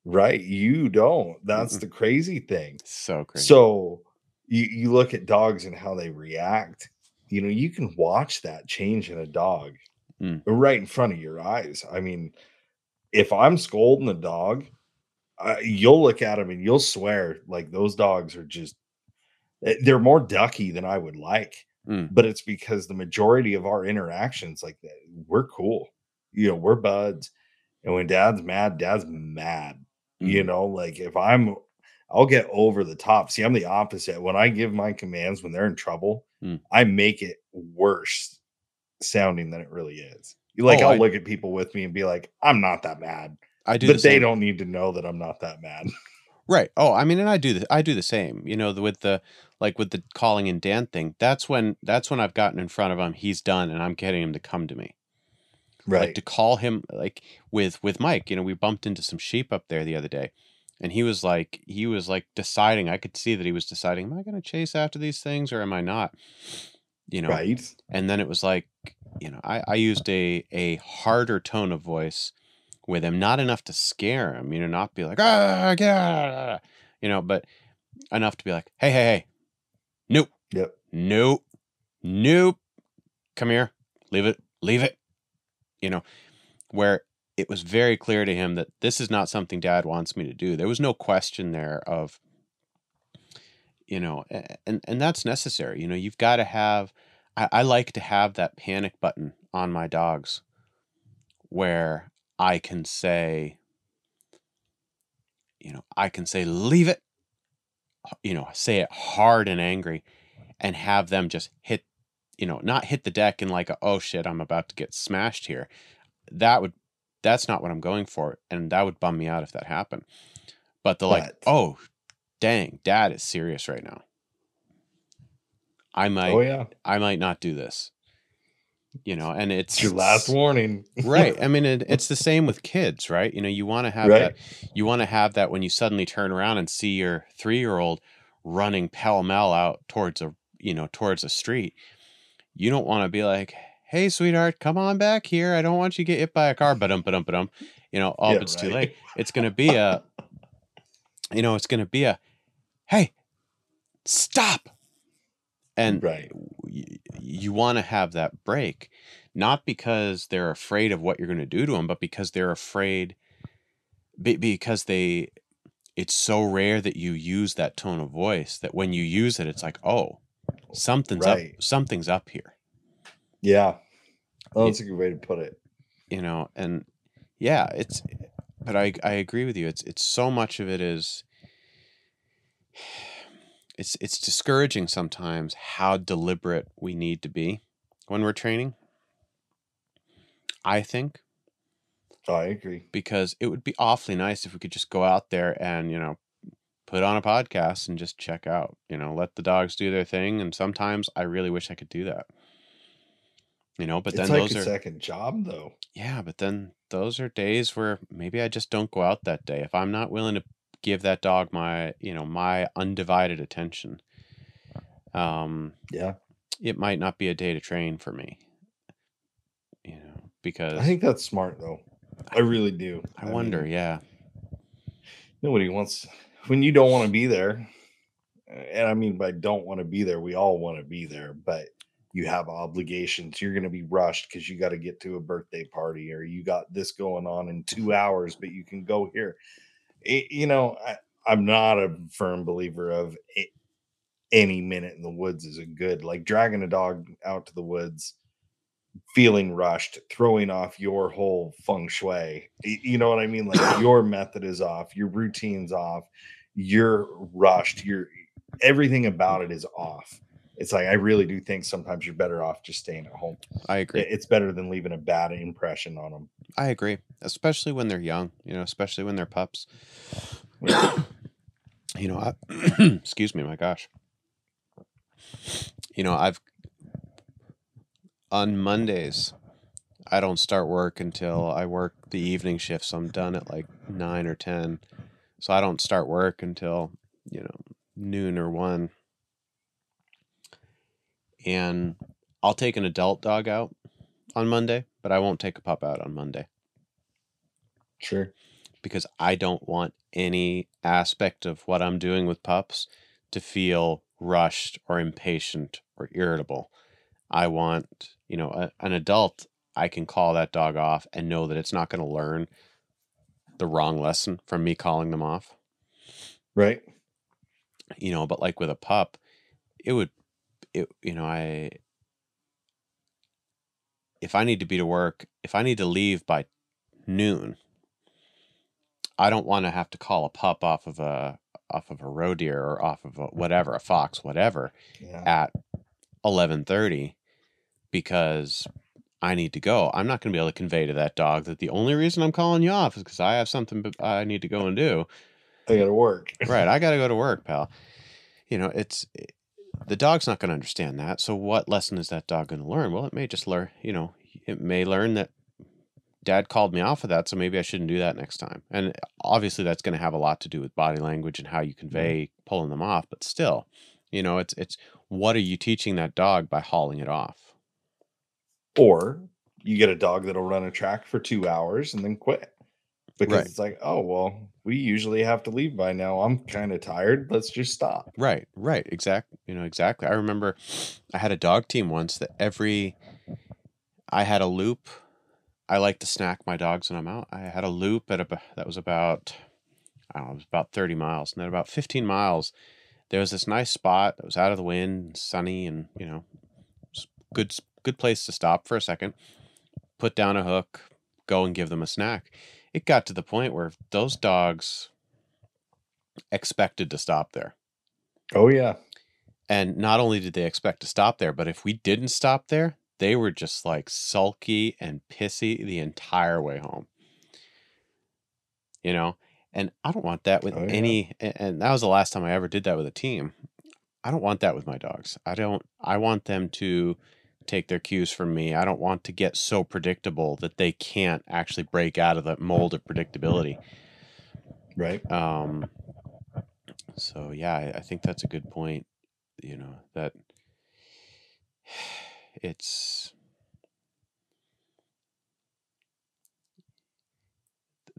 right? You don't. That's Mm-mm. the crazy thing. So crazy. So you you look at dogs and how they react. You know, you can watch that change in a dog Mm. right in front of your eyes. I mean, if I'm scolding a dog, uh, you'll look at him and you'll swear like those dogs are just eh, they're more ducky than I would like. Mm. But it's because the majority of our interactions like that, we're cool. You know, we're buds. And when dad's mad, dad's mad. You Mhm. know, like if I'm I'll get over the top. See, I'm the opposite. When I give my commands when they're in trouble, Mm. I make it worse sounding than it really is. Like Oh, I'll I- look at people with me and be like, I'm not that mad. I do, but the they don't need to know that I'm not that mad. Right. Oh, I mean, and I do the I do the same. You know, the, with the like with the calling and Dan thing. That's when that's when I've gotten in front of him. He's done, and I'm getting him to come to me. Like to call him like with with Mike. You know, we bumped into some sheep up there the other day, and he was like he was like deciding. I could see that he was deciding. Am I going to chase after these things or am I not? You know. right. And then it was like, you know, I I used a a harder tone of voice with him, not enough to scare him, you know, not be like, ah, out, you know, but enough to be like, hey, hey, hey, nope, Yep. nope, nope, come here, leave it, leave it, you know, where it was very clear to him that this is not something dad wants me to do. There was no question there of, you know, and, and that's necessary. You know, you've got to have, I, I like to have that panic button on my dogs where I can say, you know, I can say, leave it, you know, say it hard and angry and have them just hit, you know, not hit the deck and like, oh shit, I'm about to get smashed here. That would, that's not what I'm going for. And that would bum me out if that happened. But the like, oh, dang, dad is serious right now. I might, Oh yeah. I might not do this. You know, and it's It's your last warning. right i mean it, it's the same with kids right you know you want to have Right. that you want to have that when you suddenly turn around and see your three year old running pell-mell out towards a you know towards a street you don't want to be like hey sweetheart come on back here. I don't want you to get hit by a car. But um but um but um you know oh Yeah, but it's too late. It's gonna be a you know it's gonna be a hey stop. And Right. you want to have that break not because they're afraid of what you're going to do to them but because they're afraid because they it's so rare that you use that tone of voice that when you use it it's like oh something's Right. up something's up here Yeah. Oh, that's a good way to put it. you know and yeah it's but i i agree with you it's it's so much of it is it's it's discouraging sometimes how deliberate we need to be when we're training i think Oh, I agree. because it would be awfully nice if we could just go out there and you know put on a podcast and just check out you know let the dogs do their thing and sometimes i really wish i could do that you know but It's then like those a are second job though. yeah but then those are days where maybe i just don't go out that day if i'm not willing to give that dog my you know my undivided attention um Yeah. it might not be a day to train for me you know because I think that's smart though. I really do. i wonder mean, yeah nobody wants when you don't want to be there. And I mean by don't want to be there, we all want to be there, but you have obligations. You're going to be rushed because you got to get to a birthday party or you got this going on in two hours, but you can go here. It- you know, I, I'm not a firm believer of it, any minute in the woods is a good, like dragging a dog out to the woods, feeling rushed, throwing off your whole feng shui. You know what I mean? Like your method is off, your routine's off, you're rushed, mm-hmm. you're everything about it is off. It's like I really do think sometimes you're better off just staying at home. i agree It's better than leaving a bad impression on them. I agree, especially when they're young, you know, especially when they're pups. you know, I, excuse me, my gosh. You know, I've on Mondays, I don't start work until I work the evening shift, so I'm done at like 9 or 10. So I don't start work until, you know, noon or 1. And I'll take an adult dog out on Monday, but I won't take a pup out on Monday Sure. because I don't want any aspect of what I'm doing with pups to feel rushed or impatient or irritable. I want, you know, a, an adult, I can call that dog off and know that it's not going to learn the wrong lesson from me calling them off, Right. you know, but like with a pup, it would, it, you know, I, if I need to be to work, if I need to leave by noon, I don't want to have to call a pup off of a off of a roe deer or off of a mm-hmm. whatever, a fox, whatever, Yeah. at eleven thirty because I need to go. I'm not going to be able to convey to that dog that the only reason I'm calling you off is because I have something I need to go and do. I got to work. Right, I got to go to work, pal. You know, it's eh, the dog's not going to understand that. So what lesson is that dog going to learn? Well, it may just learn. You know, it may learn that dad called me off of that, so maybe I shouldn't do that next time. And eh, obviously, that's going to have a lot to do with body language and how you mm-hmm. convey pulling them off. But still, you know, it's it's what are you teaching that dog by hauling it off? Or you get a dog that'll run a track for two hours and then quit because Right. it's like, oh, well, we usually have to leave by now. I'm kind of tired. Let's just stop. Right, right, exactly. You know, exactly. I remember I had a dog team once that every I had a loop. I like to snack my dogs when I'm out. I had a loop at about that was about I don't know, it was about 30 miles. And then about 15 miles, there was this nice spot that was out of the wind, sunny, and you know, good good place to stop for a second. Put down a hook, go and give them a snack. It got to the point where those dogs expected to stop there. Oh, yeah. And not only did they expect to stop there, but if we didn't stop there, they were just like sulky and pissy the entire way home. You know, and I don't want that with Oh, yeah. any. And that was the last time I ever did that with a team. I don't want that with my dogs. I don't. I want them to take their cues from me. I don't want to get so predictable that they can't actually break out of the mold of predictability. Right. Um, so yeah, I, I think that's a good point. You know that it's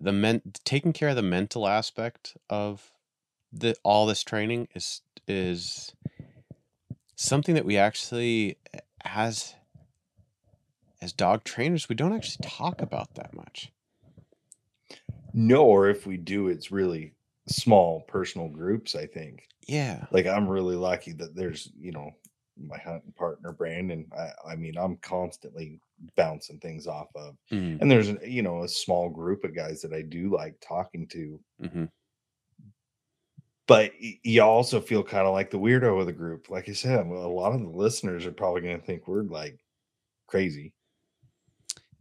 the men taking care of the mental aspect of the all this training is is something that we actually as as dog trainers we don't actually talk about that much. No, or if we do, it's really small personal groups, I think. Yeah. Like I'm really lucky that there's, you know, my hunting partner Brandon. I, I mean, I'm constantly bouncing things off of. Mm, And there's, you know, a small group of guys that I do like talking to. hmm But you also feel kind of like the weirdo of the group. Like I said, a lot of the listeners are probably going to think we're like crazy.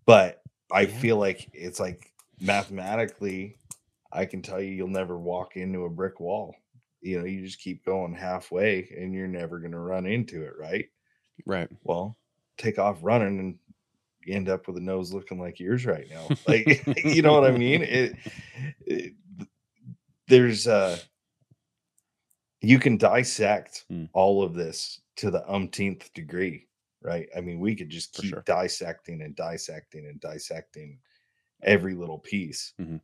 But I Yeah. feel like it's like mathematically, I can tell you you'll never walk into a brick wall. You know, you just keep going halfway and you're never going to run into it, right? Right. Well, take off running and you end up with a nose looking like yours right now. Like, you know what I mean? It, it there's uh you can dissect Mm. all of this to the umpteenth degree, right? I mean, we could just keep sure. dissecting and dissecting and dissecting every little piece. Mhm.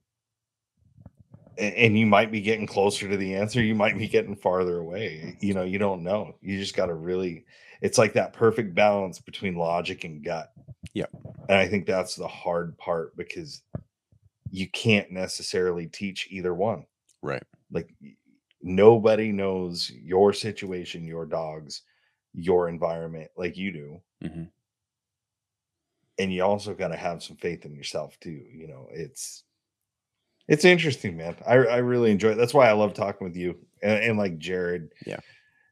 A- And you might be getting closer to the answer. You might be getting farther away. You know, you don't know. You just got to really, it's like that perfect balance between logic and gut. Yep. And I think that's the hard part because you can't necessarily teach either one Right. like nobody knows your situation your dogs your environment like you do hmm and you also got to have some faith in yourself too you know it's it's interesting man i, I really enjoy it that's why i love talking with you and, and like jared Yeah.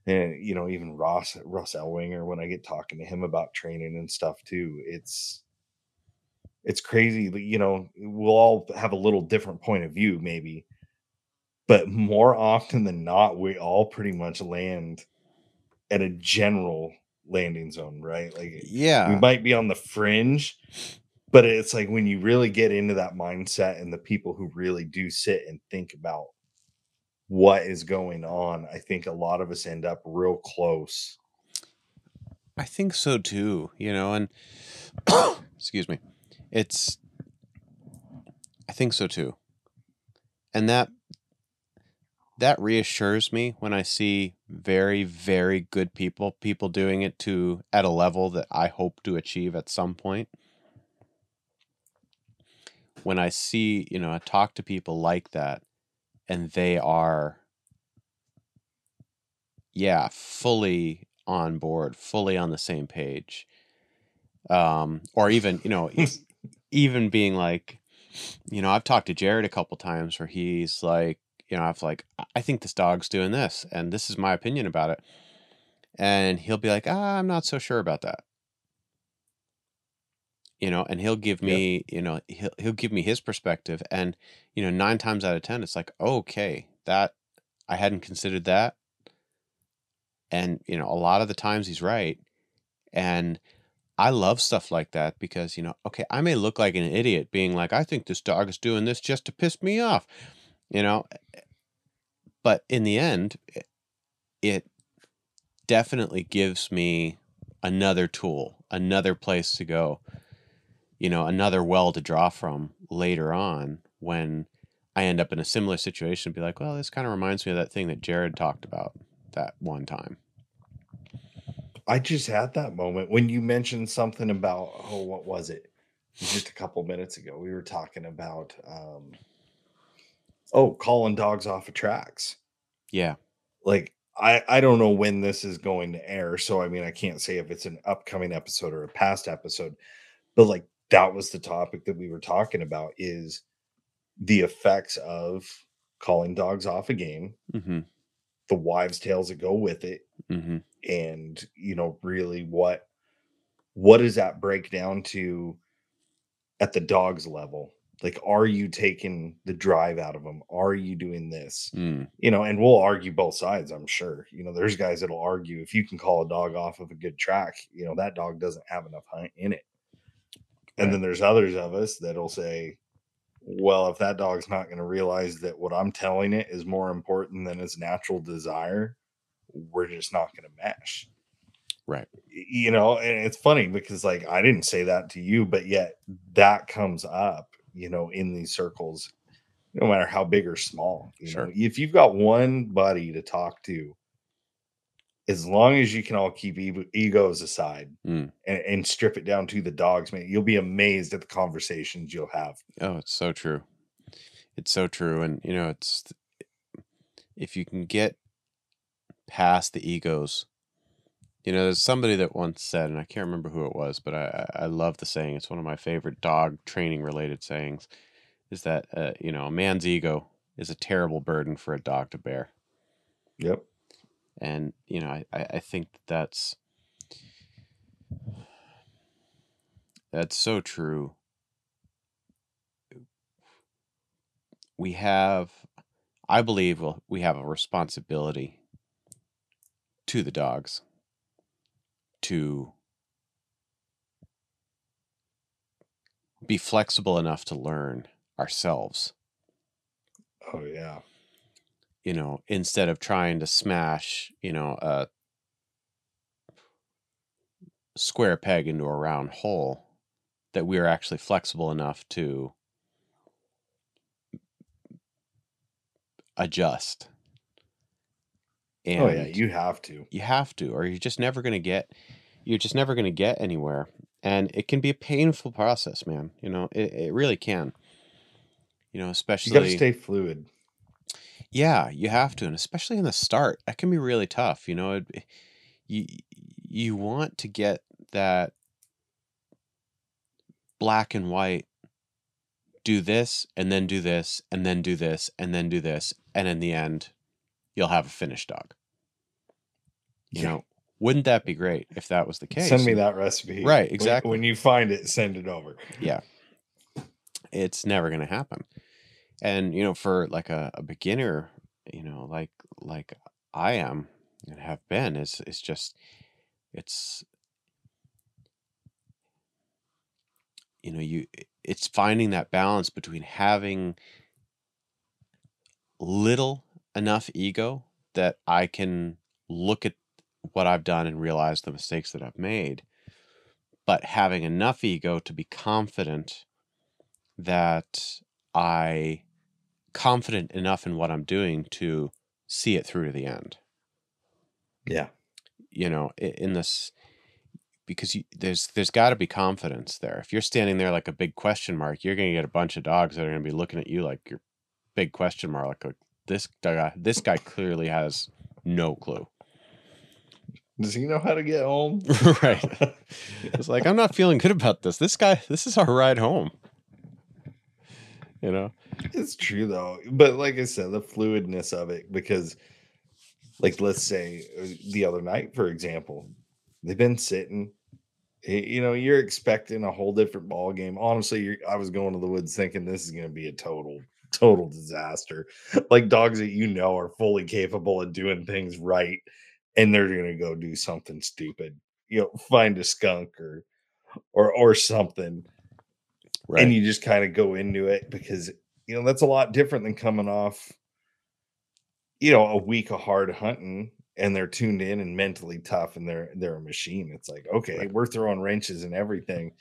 and you know even ross russ elwinger when i get talking to him about training and stuff too it's it's crazy you know we'll all have a little different point of view maybe but more often than not we all pretty much land at a general landing zone right like yeah, we might be on the fringe but it's like when you really get into that mindset and the people who really do sit and think about what is going on i think a lot of us end up real close I think so too, you know, and excuse me. It's I think so too. And that that reassures me when I see very very good people, people doing it to at a level that I hope to achieve at some point. When I see, you know, I talk to people like that and they are yeah, fully on board, fully on the same page. Um, or even, you know, even being like, you know, I've talked to Jared a couple times where he's like, you know, I've like, "I- think this dog's doing this, and this is my opinion about it. And he'll be like, ah, I'm not so sure about that. You know, and he'll give me, you know, he'll he'll give me his perspective, and you know, nine times out of ten, it's like, okay, that I hadn't considered that, and you know, a lot of the times he's right, and I love stuff like that because, you know, okay, I may look like an idiot being like, I think this dog is doing this just to piss me off, you know, but in the end, it, it definitely gives me another tool, another place to go, you know, another well to draw from later on when I end up in a similar situation. and Be like, well, this kind of reminds me of that thing that Jared talked about that one time. I just had that moment when you mentioned something about oh, what was it? Just a couple minutes ago, we were talking about um, oh, calling dogs off of tracks. Yeah. Like I I don't know when this is going to air, so I mean I can't say if it's an upcoming episode or a past episode, but like that was the topic that we were talking about is the effects of calling dogs off a game, Mm-hmm. the wives' tales that go with it, Mm-hmm. and you know really what what does that break down to at the dog's level like are you taking the drive out of them are you doing this Mm. you know and we'll argue both sides i'm sure you know there's guys that'll argue if you can call a dog off of a good track you know that dog doesn't have enough hunt in it and Right. then there's others of us that'll say well if that dog's not going to realize that what i'm telling it is more important than its natural desire we're just not going to mesh Right. You know and it's funny because like i didn't say that to you but yet that comes up you know in these circles no matter how big or small you Sure. know if you've got one buddy to talk to as long as you can all keep ego- egos aside Mm. and, and strip it down to the dogs man you'll be amazed at the conversations you'll have Oh, it's so true. It's so true. And, you know, it's if you can get past the egos, you know, there's somebody that once said, and I can't remember who it was, but I, I love the saying. It's one of my favorite dog training related sayings is that, uh, you know, a man's ego is a terrible burden for a dog to bear. yep And, you know, I, I I think that that's, that's so true. we have I believe we'll, we have a responsibility to the dogs to be flexible enough to learn ourselves. Oh yeah. You know, instead of trying to smash, you know, a square peg into a round hole, that we are actually flexible enough to adjust. And oh yeah, you have to. You have to, or you're just never going to get. You're just never going to get anywhere, and it can be a painful process, man. You know, it, it really can. You know, especially you got to stay fluid. Yeah, you have to, and especially in the start, that can be really tough. You know, it, you you want to get that black and white do this and then do this and then do this and then do this and in the end you'll have a finished dog. You yeah. know wouldn't that be great if that was the case send me that recipe. Right exactly. when, when you find it send it over. Yeah. It's never going to happen. And you know for like a, a beginner you know like like i am and have been is it's just it's you know you it's finding that balance between having little enough ego that I can look at what I've done and realize the mistakes that I've made, but having enough ego to be confident that I confident enough in what I'm doing to see it through to the end. Yeah. You know, in this because you, there's there's got to be confidence there. If you're standing there like a big question mark, you're going to get a bunch of dogs that are going to be looking at you like you're big question mark. Like this guy, this guy clearly has no clue. Does he know how to get home? right. It's like I'm not feeling good about this. This guy, this is our ride home. You know, it's true though. But like I said, the fluidness of it, because, like, let's say uh, the other night, for example, they've been sitting you know, you're expecting a whole different ball game. Honestly, I was going to the woods thinking this is going to be a total, total disaster. like dogs that you know are fully capable of doing things right, and they're going to go do something stupid. You know, find a skunk or, or, or something, right. and you just kind of go into it because you know that's a lot different than coming off, you know, a week of hard hunting and they're tuned in and mentally tough and they're they're a machine. It's like, okay, right. we're throwing wrenches and everything.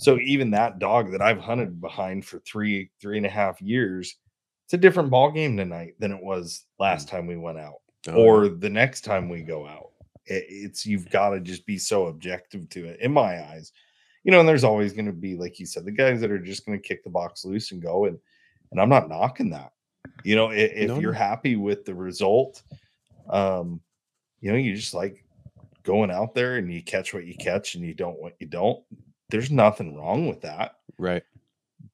So even that dog that I've hunted behind for three, three and a half years, it's a different ball game tonight than it was last mm. time we went out oh, or the next time we go out. It, it's you've got to just be so objective to it, in my eyes. You know, and there's always going to be, like you said, the guys that are just going to kick the box loose and go. And and I'm not knocking that. You know, if, if no, you're happy with the result, um, you know, you just like going out there and you catch what you catch and you don't what you don't. There's nothing wrong with that. Right.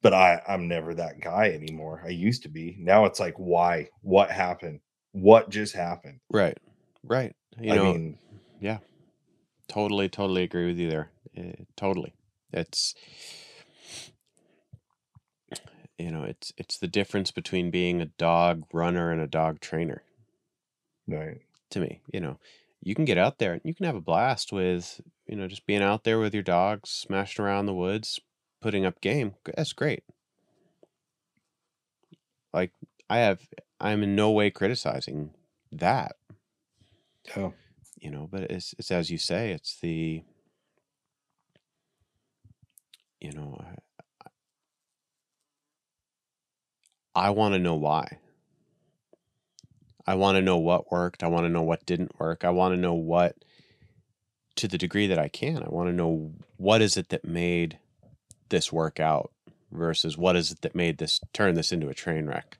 But I, I'm never that guy anymore. I used to be. Now it's like, why? What happened? What just happened? Right. Right. You I know, mean, yeah. Totally, totally agree with you there. Uh, totally. It's you know, it's it's the difference between being a dog runner and a dog trainer. Right to me. You know, you can get out there and you can have a blast with, you know, just being out there with your dogs, smashing around the woods, putting up game. That's great. Like I have, I'm in no way criticizing that. Oh. You know, but it's it's as you say, it's the, you know, I, I want to know why. I want to know what worked. I want to know what didn't work. I want to know what, to the degree that I can, I want to know what is it that made this work out versus what is it that made this turn this into a train wreck.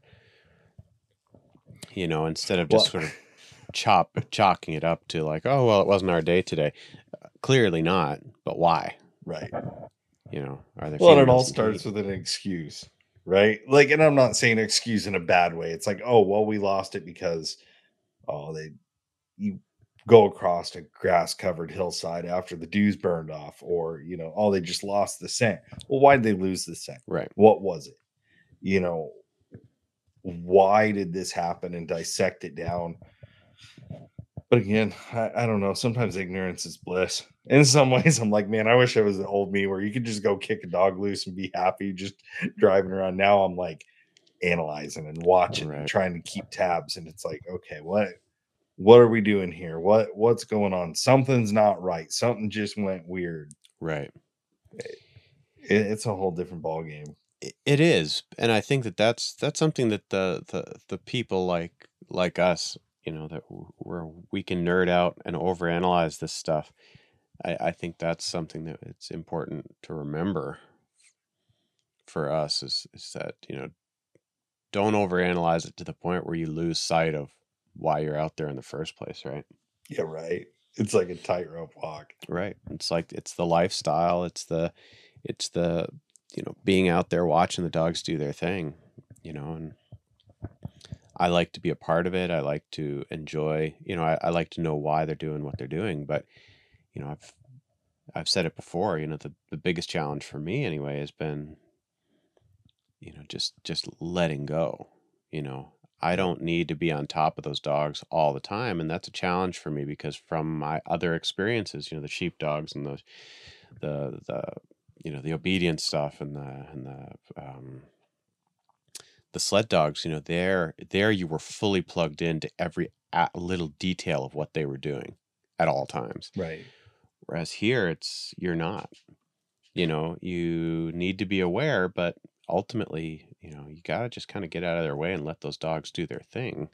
You know, instead of just well, sort of chop chalking it up to like, oh well, it wasn't our day today. Uh, clearly not, but why? Right. You know, are there? Well, it all starts with an excuse right? Like, and I'm not saying excuse in a bad way. It's like, oh, well, we lost it because, oh, they, you go across a grass covered hillside after the dews burned off, or, you know, oh, they just lost the scent. Well, why did they lose the scent? Right. What was it? You know, why did this happen and dissect it down. But again, I, I don't know. Sometimes ignorance is bliss. In some ways, I'm like, man, I wish I was the old me where you could just go kick a dog loose and be happy just driving around. Now I'm like analyzing and watching Right. and trying to keep tabs. And it's like, okay, what what are we doing here? What what's going on? Something's not right. Something just went weird. Right. It, it's a whole different ball game. It is, and I think that that's that's something that the the the people like like us, you know, that w- where we can nerd out and overanalyze this stuff. I I think that's something that it's important to remember for us is is that you know don't overanalyze it to the point where you lose sight of why you're out there in the first place, right? Yeah, right. It's like a tightrope walk. Right. It's like it's the lifestyle. It's the it's the you know being out there watching the dogs do their thing. You know, and I like to be a part of it. I like to enjoy. You know, I, I like to know why they're doing what they're doing. But you know, I've I've said it before. You know, the the biggest challenge for me anyway has been you know just just letting go. You know, I don't need to be on top of those dogs all the time, and that's a challenge for me because from my other experiences, you know, the sheep dogs and the the the you know the obedience stuff and the and the um, the sled dogs, you know, there there you were fully plugged into every little detail of what they were doing at all times. Right. Whereas here, it's you're not. You know, you need to be aware, but ultimately, you know, you got to just kind of get out of their way and let those dogs do their thing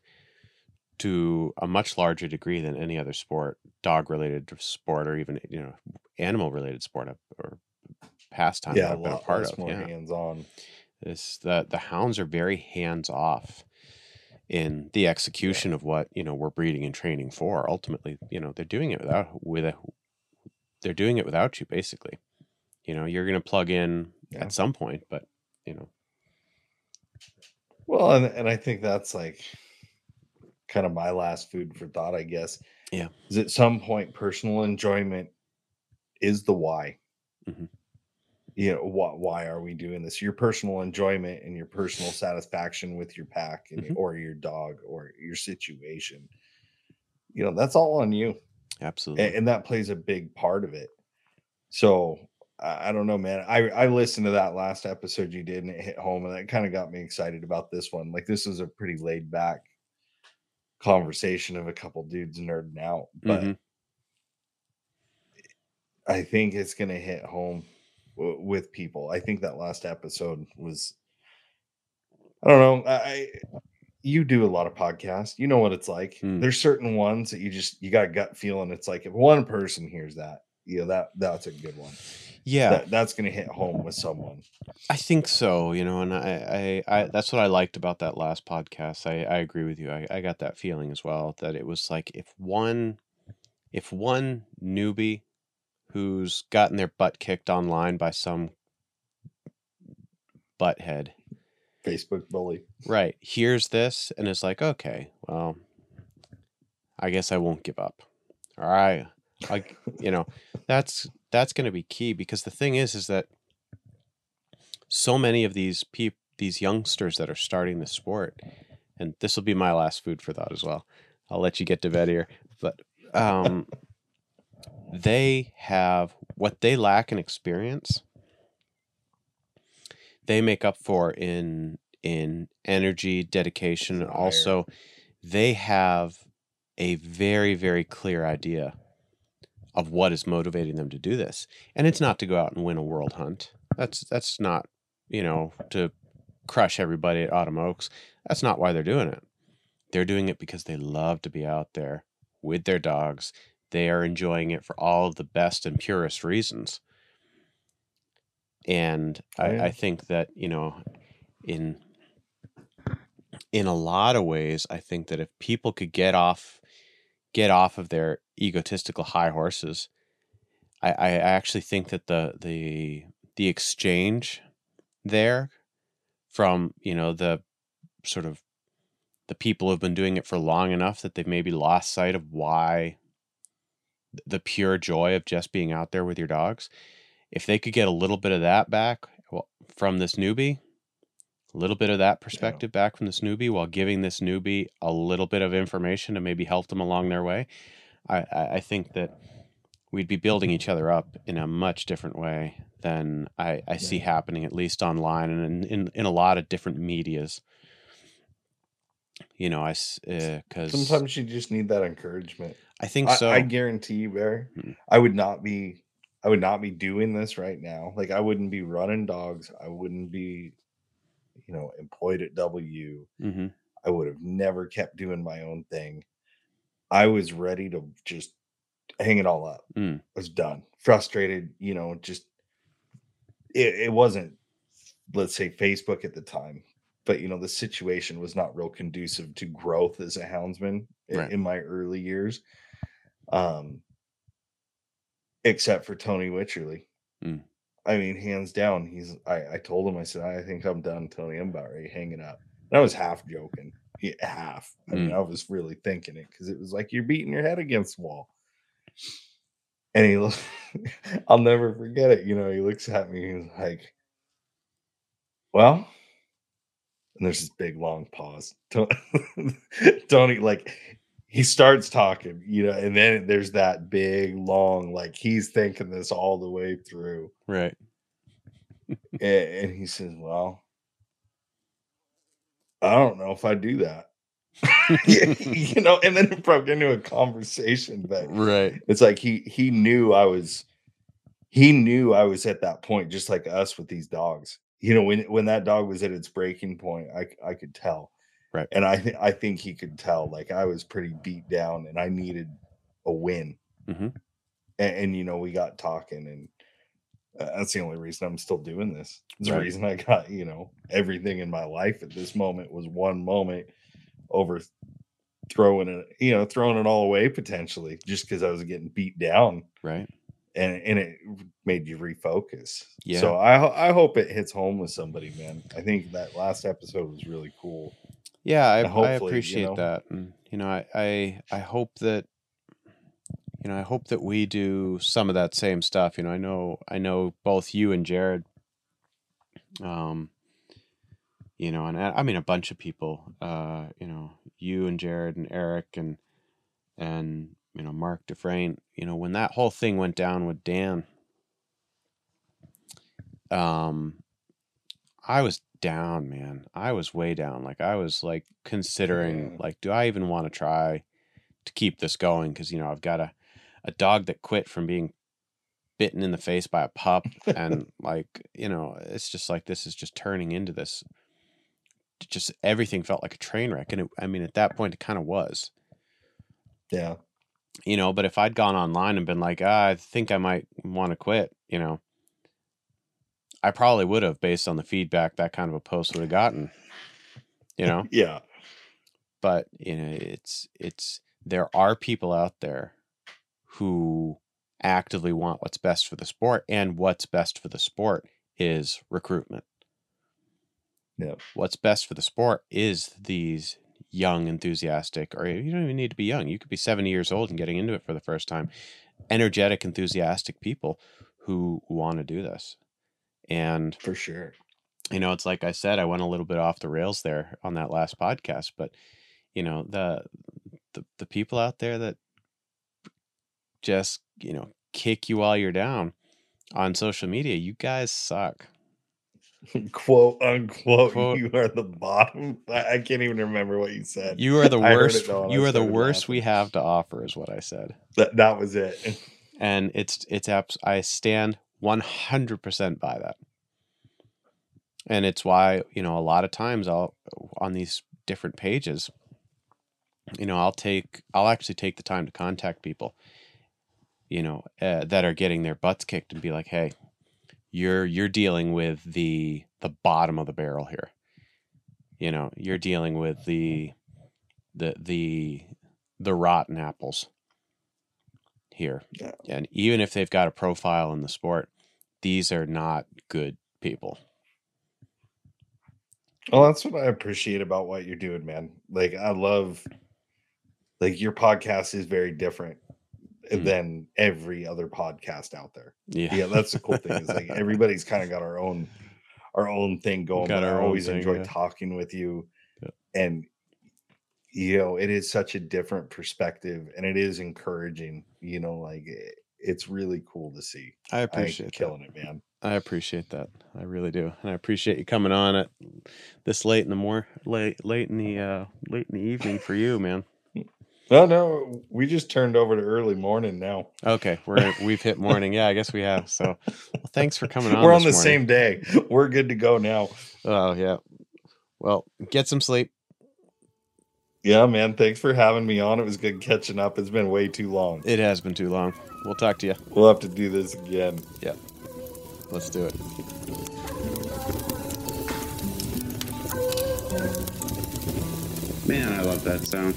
to a much larger degree than any other sport, dog related sport, or even, you know, animal related sport or pastime Yeah, I've been a lot part of. more Yeah. hands on. It's the, the hounds are very hands off in the execution of what, you know, we're breeding and training for. Ultimately, you know, they're doing it without, with a, they're doing it without you, basically. You know, you're going to plug in Yeah. at some point, but you know, Well, and, and I think that's like kind of my last food for thought, I guess. Yeah. Is at some point personal enjoyment is the why. Mhm. You know, why, why are we doing this? Your personal enjoyment and your personal satisfaction with your pack and, Mhm. or your dog or your situation. You know, that's all on you. absolutely. and, and that plays a big part of it. So I, I don't know, man. I I listened to that last episode you did, and it hit home, and that kind of got me excited about this one. Like this is a pretty laid back conversation of a couple dudes nerding out, but Mhm. I think it's gonna hit home w- with people. I think that last episode was. I don't know. I, you do a lot of podcasts. You know what it's like. Mm. There's certain ones that you just you got a gut feeling. It's like if one person hears that, you know that that's a good one. Yeah, That that's gonna hit home with someone. I think so, you know, and I, I, I, that's what I liked about that last podcast. I, I agree with you. I, I got that feeling as well that it was like if one, if one newbie who's gotten their butt kicked online by some butthead, Facebook bully. right, hears this and is like, okay, well, I guess I won't give up. All right, like you know, that's that's going to be key because the thing is, is that so many of these peop these youngsters that are starting the sport, and this will be my last food for thought as well. I'll let you get to bed here, but um, they have what they lack in experience. They make up for in in energy, dedication, and also they have a very very clear idea of what is motivating them to do this. And it's not to go out and win a world hunt. That's that's not, you know, to crush everybody at Autumn Oaks. That's not why they're doing it. They're doing it because they love to be out there with their dogs. They are enjoying it for all of the best and purest reasons. And Oh, I. I think that, you know, in in a lot of ways, I think that if people could get off get off of their egotistical high horses, I, I actually think that the the the exchange there from you know the sort of the people who've been doing it for long enough that they've maybe lost sight of why the pure joy of just being out there with your dogs if they could get a little bit of that back from this newbie a little bit of that perspective back from this newbie while giving this newbie a little bit of information to maybe help them along their way, I, I, I think that we'd be building each other up in a much different way than I, I see happening, at least online and in, in, in a lot of different medias. You know, I because Sometimes you just need that encouragement. I think I, so. I guarantee you, Bear, Mm. I would not be I would not be doing this right now. Like I wouldn't be running dogs. I wouldn't be, you know, employed at W. hmm I would have never kept doing my own thing. I was ready to just hang it all up. Mm. I was done. Frustrated, you know, just it, it wasn't let's say Facebook at the time, but you know, the situation was not real conducive to growth as a houndsman Right. in my early years. Um except for Tony Witcherly. Mm. I mean, hands down, he's I, I told him, I said, I think I'm done, Tony. I'm about ready to hang it up. And I was half joking. Half. I mean, Mm. I was really thinking it because it was like you're beating your head against the wall. And he I'll never forget it. You know, he looks at me, he's like, Well, and there's this big long pause. To- Tony, like, he starts talking, you know, and then there's that big long, like he's thinking this all the way through. Right. And, and he says, Well, I don't know if I do that. you know, and then it broke into a conversation, but Right. it's like he he knew I was he knew I was at that point, just like us with these dogs. You know, when when that dog was at its breaking point, I I could tell. Right. And I I think he could tell. Like I was pretty beat down, and I needed a win. Mhm. And, and you know, we got talking, and uh, that's the only reason I'm still doing this. It's the Right. reason I got you know everything in my life at this moment was one moment over throwing it, you know, throwing it all away potentially just because I was getting beat down Right. and and it made you refocus. Yeah. So I I hope it hits home with somebody, man. I think that last episode was really cool. Yeah, I, I hopefully, you appreciate know- that. And you know, I, I I hope that you know, I hope that we do some of that same stuff. You know, I know I know both you and Jared um you know, and I, I mean a bunch of people, uh, you know, you and Jared and Eric and and you know, Mark Dufresne, you know, when that whole thing went down with Dan, um I was down, man. I was way down. Like I was like considering Yeah. like do I even want to try to keep this going cuz you know, I've got a a dog that quit from being bitten in the face by a pup and like, you know, it's just like this is just turning into this just everything felt like a train wreck and it, I mean at that point it kind of was. Yeah. You know, but if I'd gone online and been like, ah, "I think I might want to quit," you know, I probably would have based on the feedback that kind of a post would have gotten. You know? Yeah. but you know it's it's there are people out there who actively want what's best for the sport and what's best for the sport is recruitment Yep. what's best for the sport is these young enthusiastic or you don't even need to be young you could be 70 years old and getting into it for the first time energetic enthusiastic people who want to do this and For sure. you know it's like i said i went a little bit off the rails there on that last podcast but you know the the, the people out there that just you know kick you while you're down on social media you guys suck Quote unquote, Quote- you are the bottom. I, can't even remember what you said. you are the worst I you are the worst we have to offer is what i said That, that was it. and it's it's abs- i stand 100% buy that. And it's why you know a lot of times i'll on these different pages you know i'll take i'll actually take the time to contact people you know uh, that are getting their butts kicked and be like hey you're you're dealing with the the bottom of the barrel here. You know you're dealing with the the the the rotten apples here. Yeah. and even if they've got a profile in the sport these are not good people Well, that's what I appreciate about what you're doing, man. Like I love like your podcast is very different Mm. than every other podcast out there. yeah Yeah, that's the cool thing. Is like everybody's kind of got our own our own thing going. got but I always thing, enjoy yeah. talking with you, Yeah. and you know, it is such a different perspective, and it is encouraging. You know, like it, it's really cool to see. I I appreciate that. killing it, man. I appreciate that. I really do, and I appreciate you coming on at this late in the more late late in the uh late in the evening for you, man. No, no, we just turned over to early morning now. Okay, we're we've hit morning. Yeah, I guess we have. So, well, thanks for coming on. We're on the morning. same day. We're good to go now. Oh yeah. Well, get some sleep. Yeah, man. Thanks for having me on. It was good catching up. It's been way too long. It has been too long. We'll talk to you. We'll have to do this again. Yeah. Let's do it. Man, I love that sound.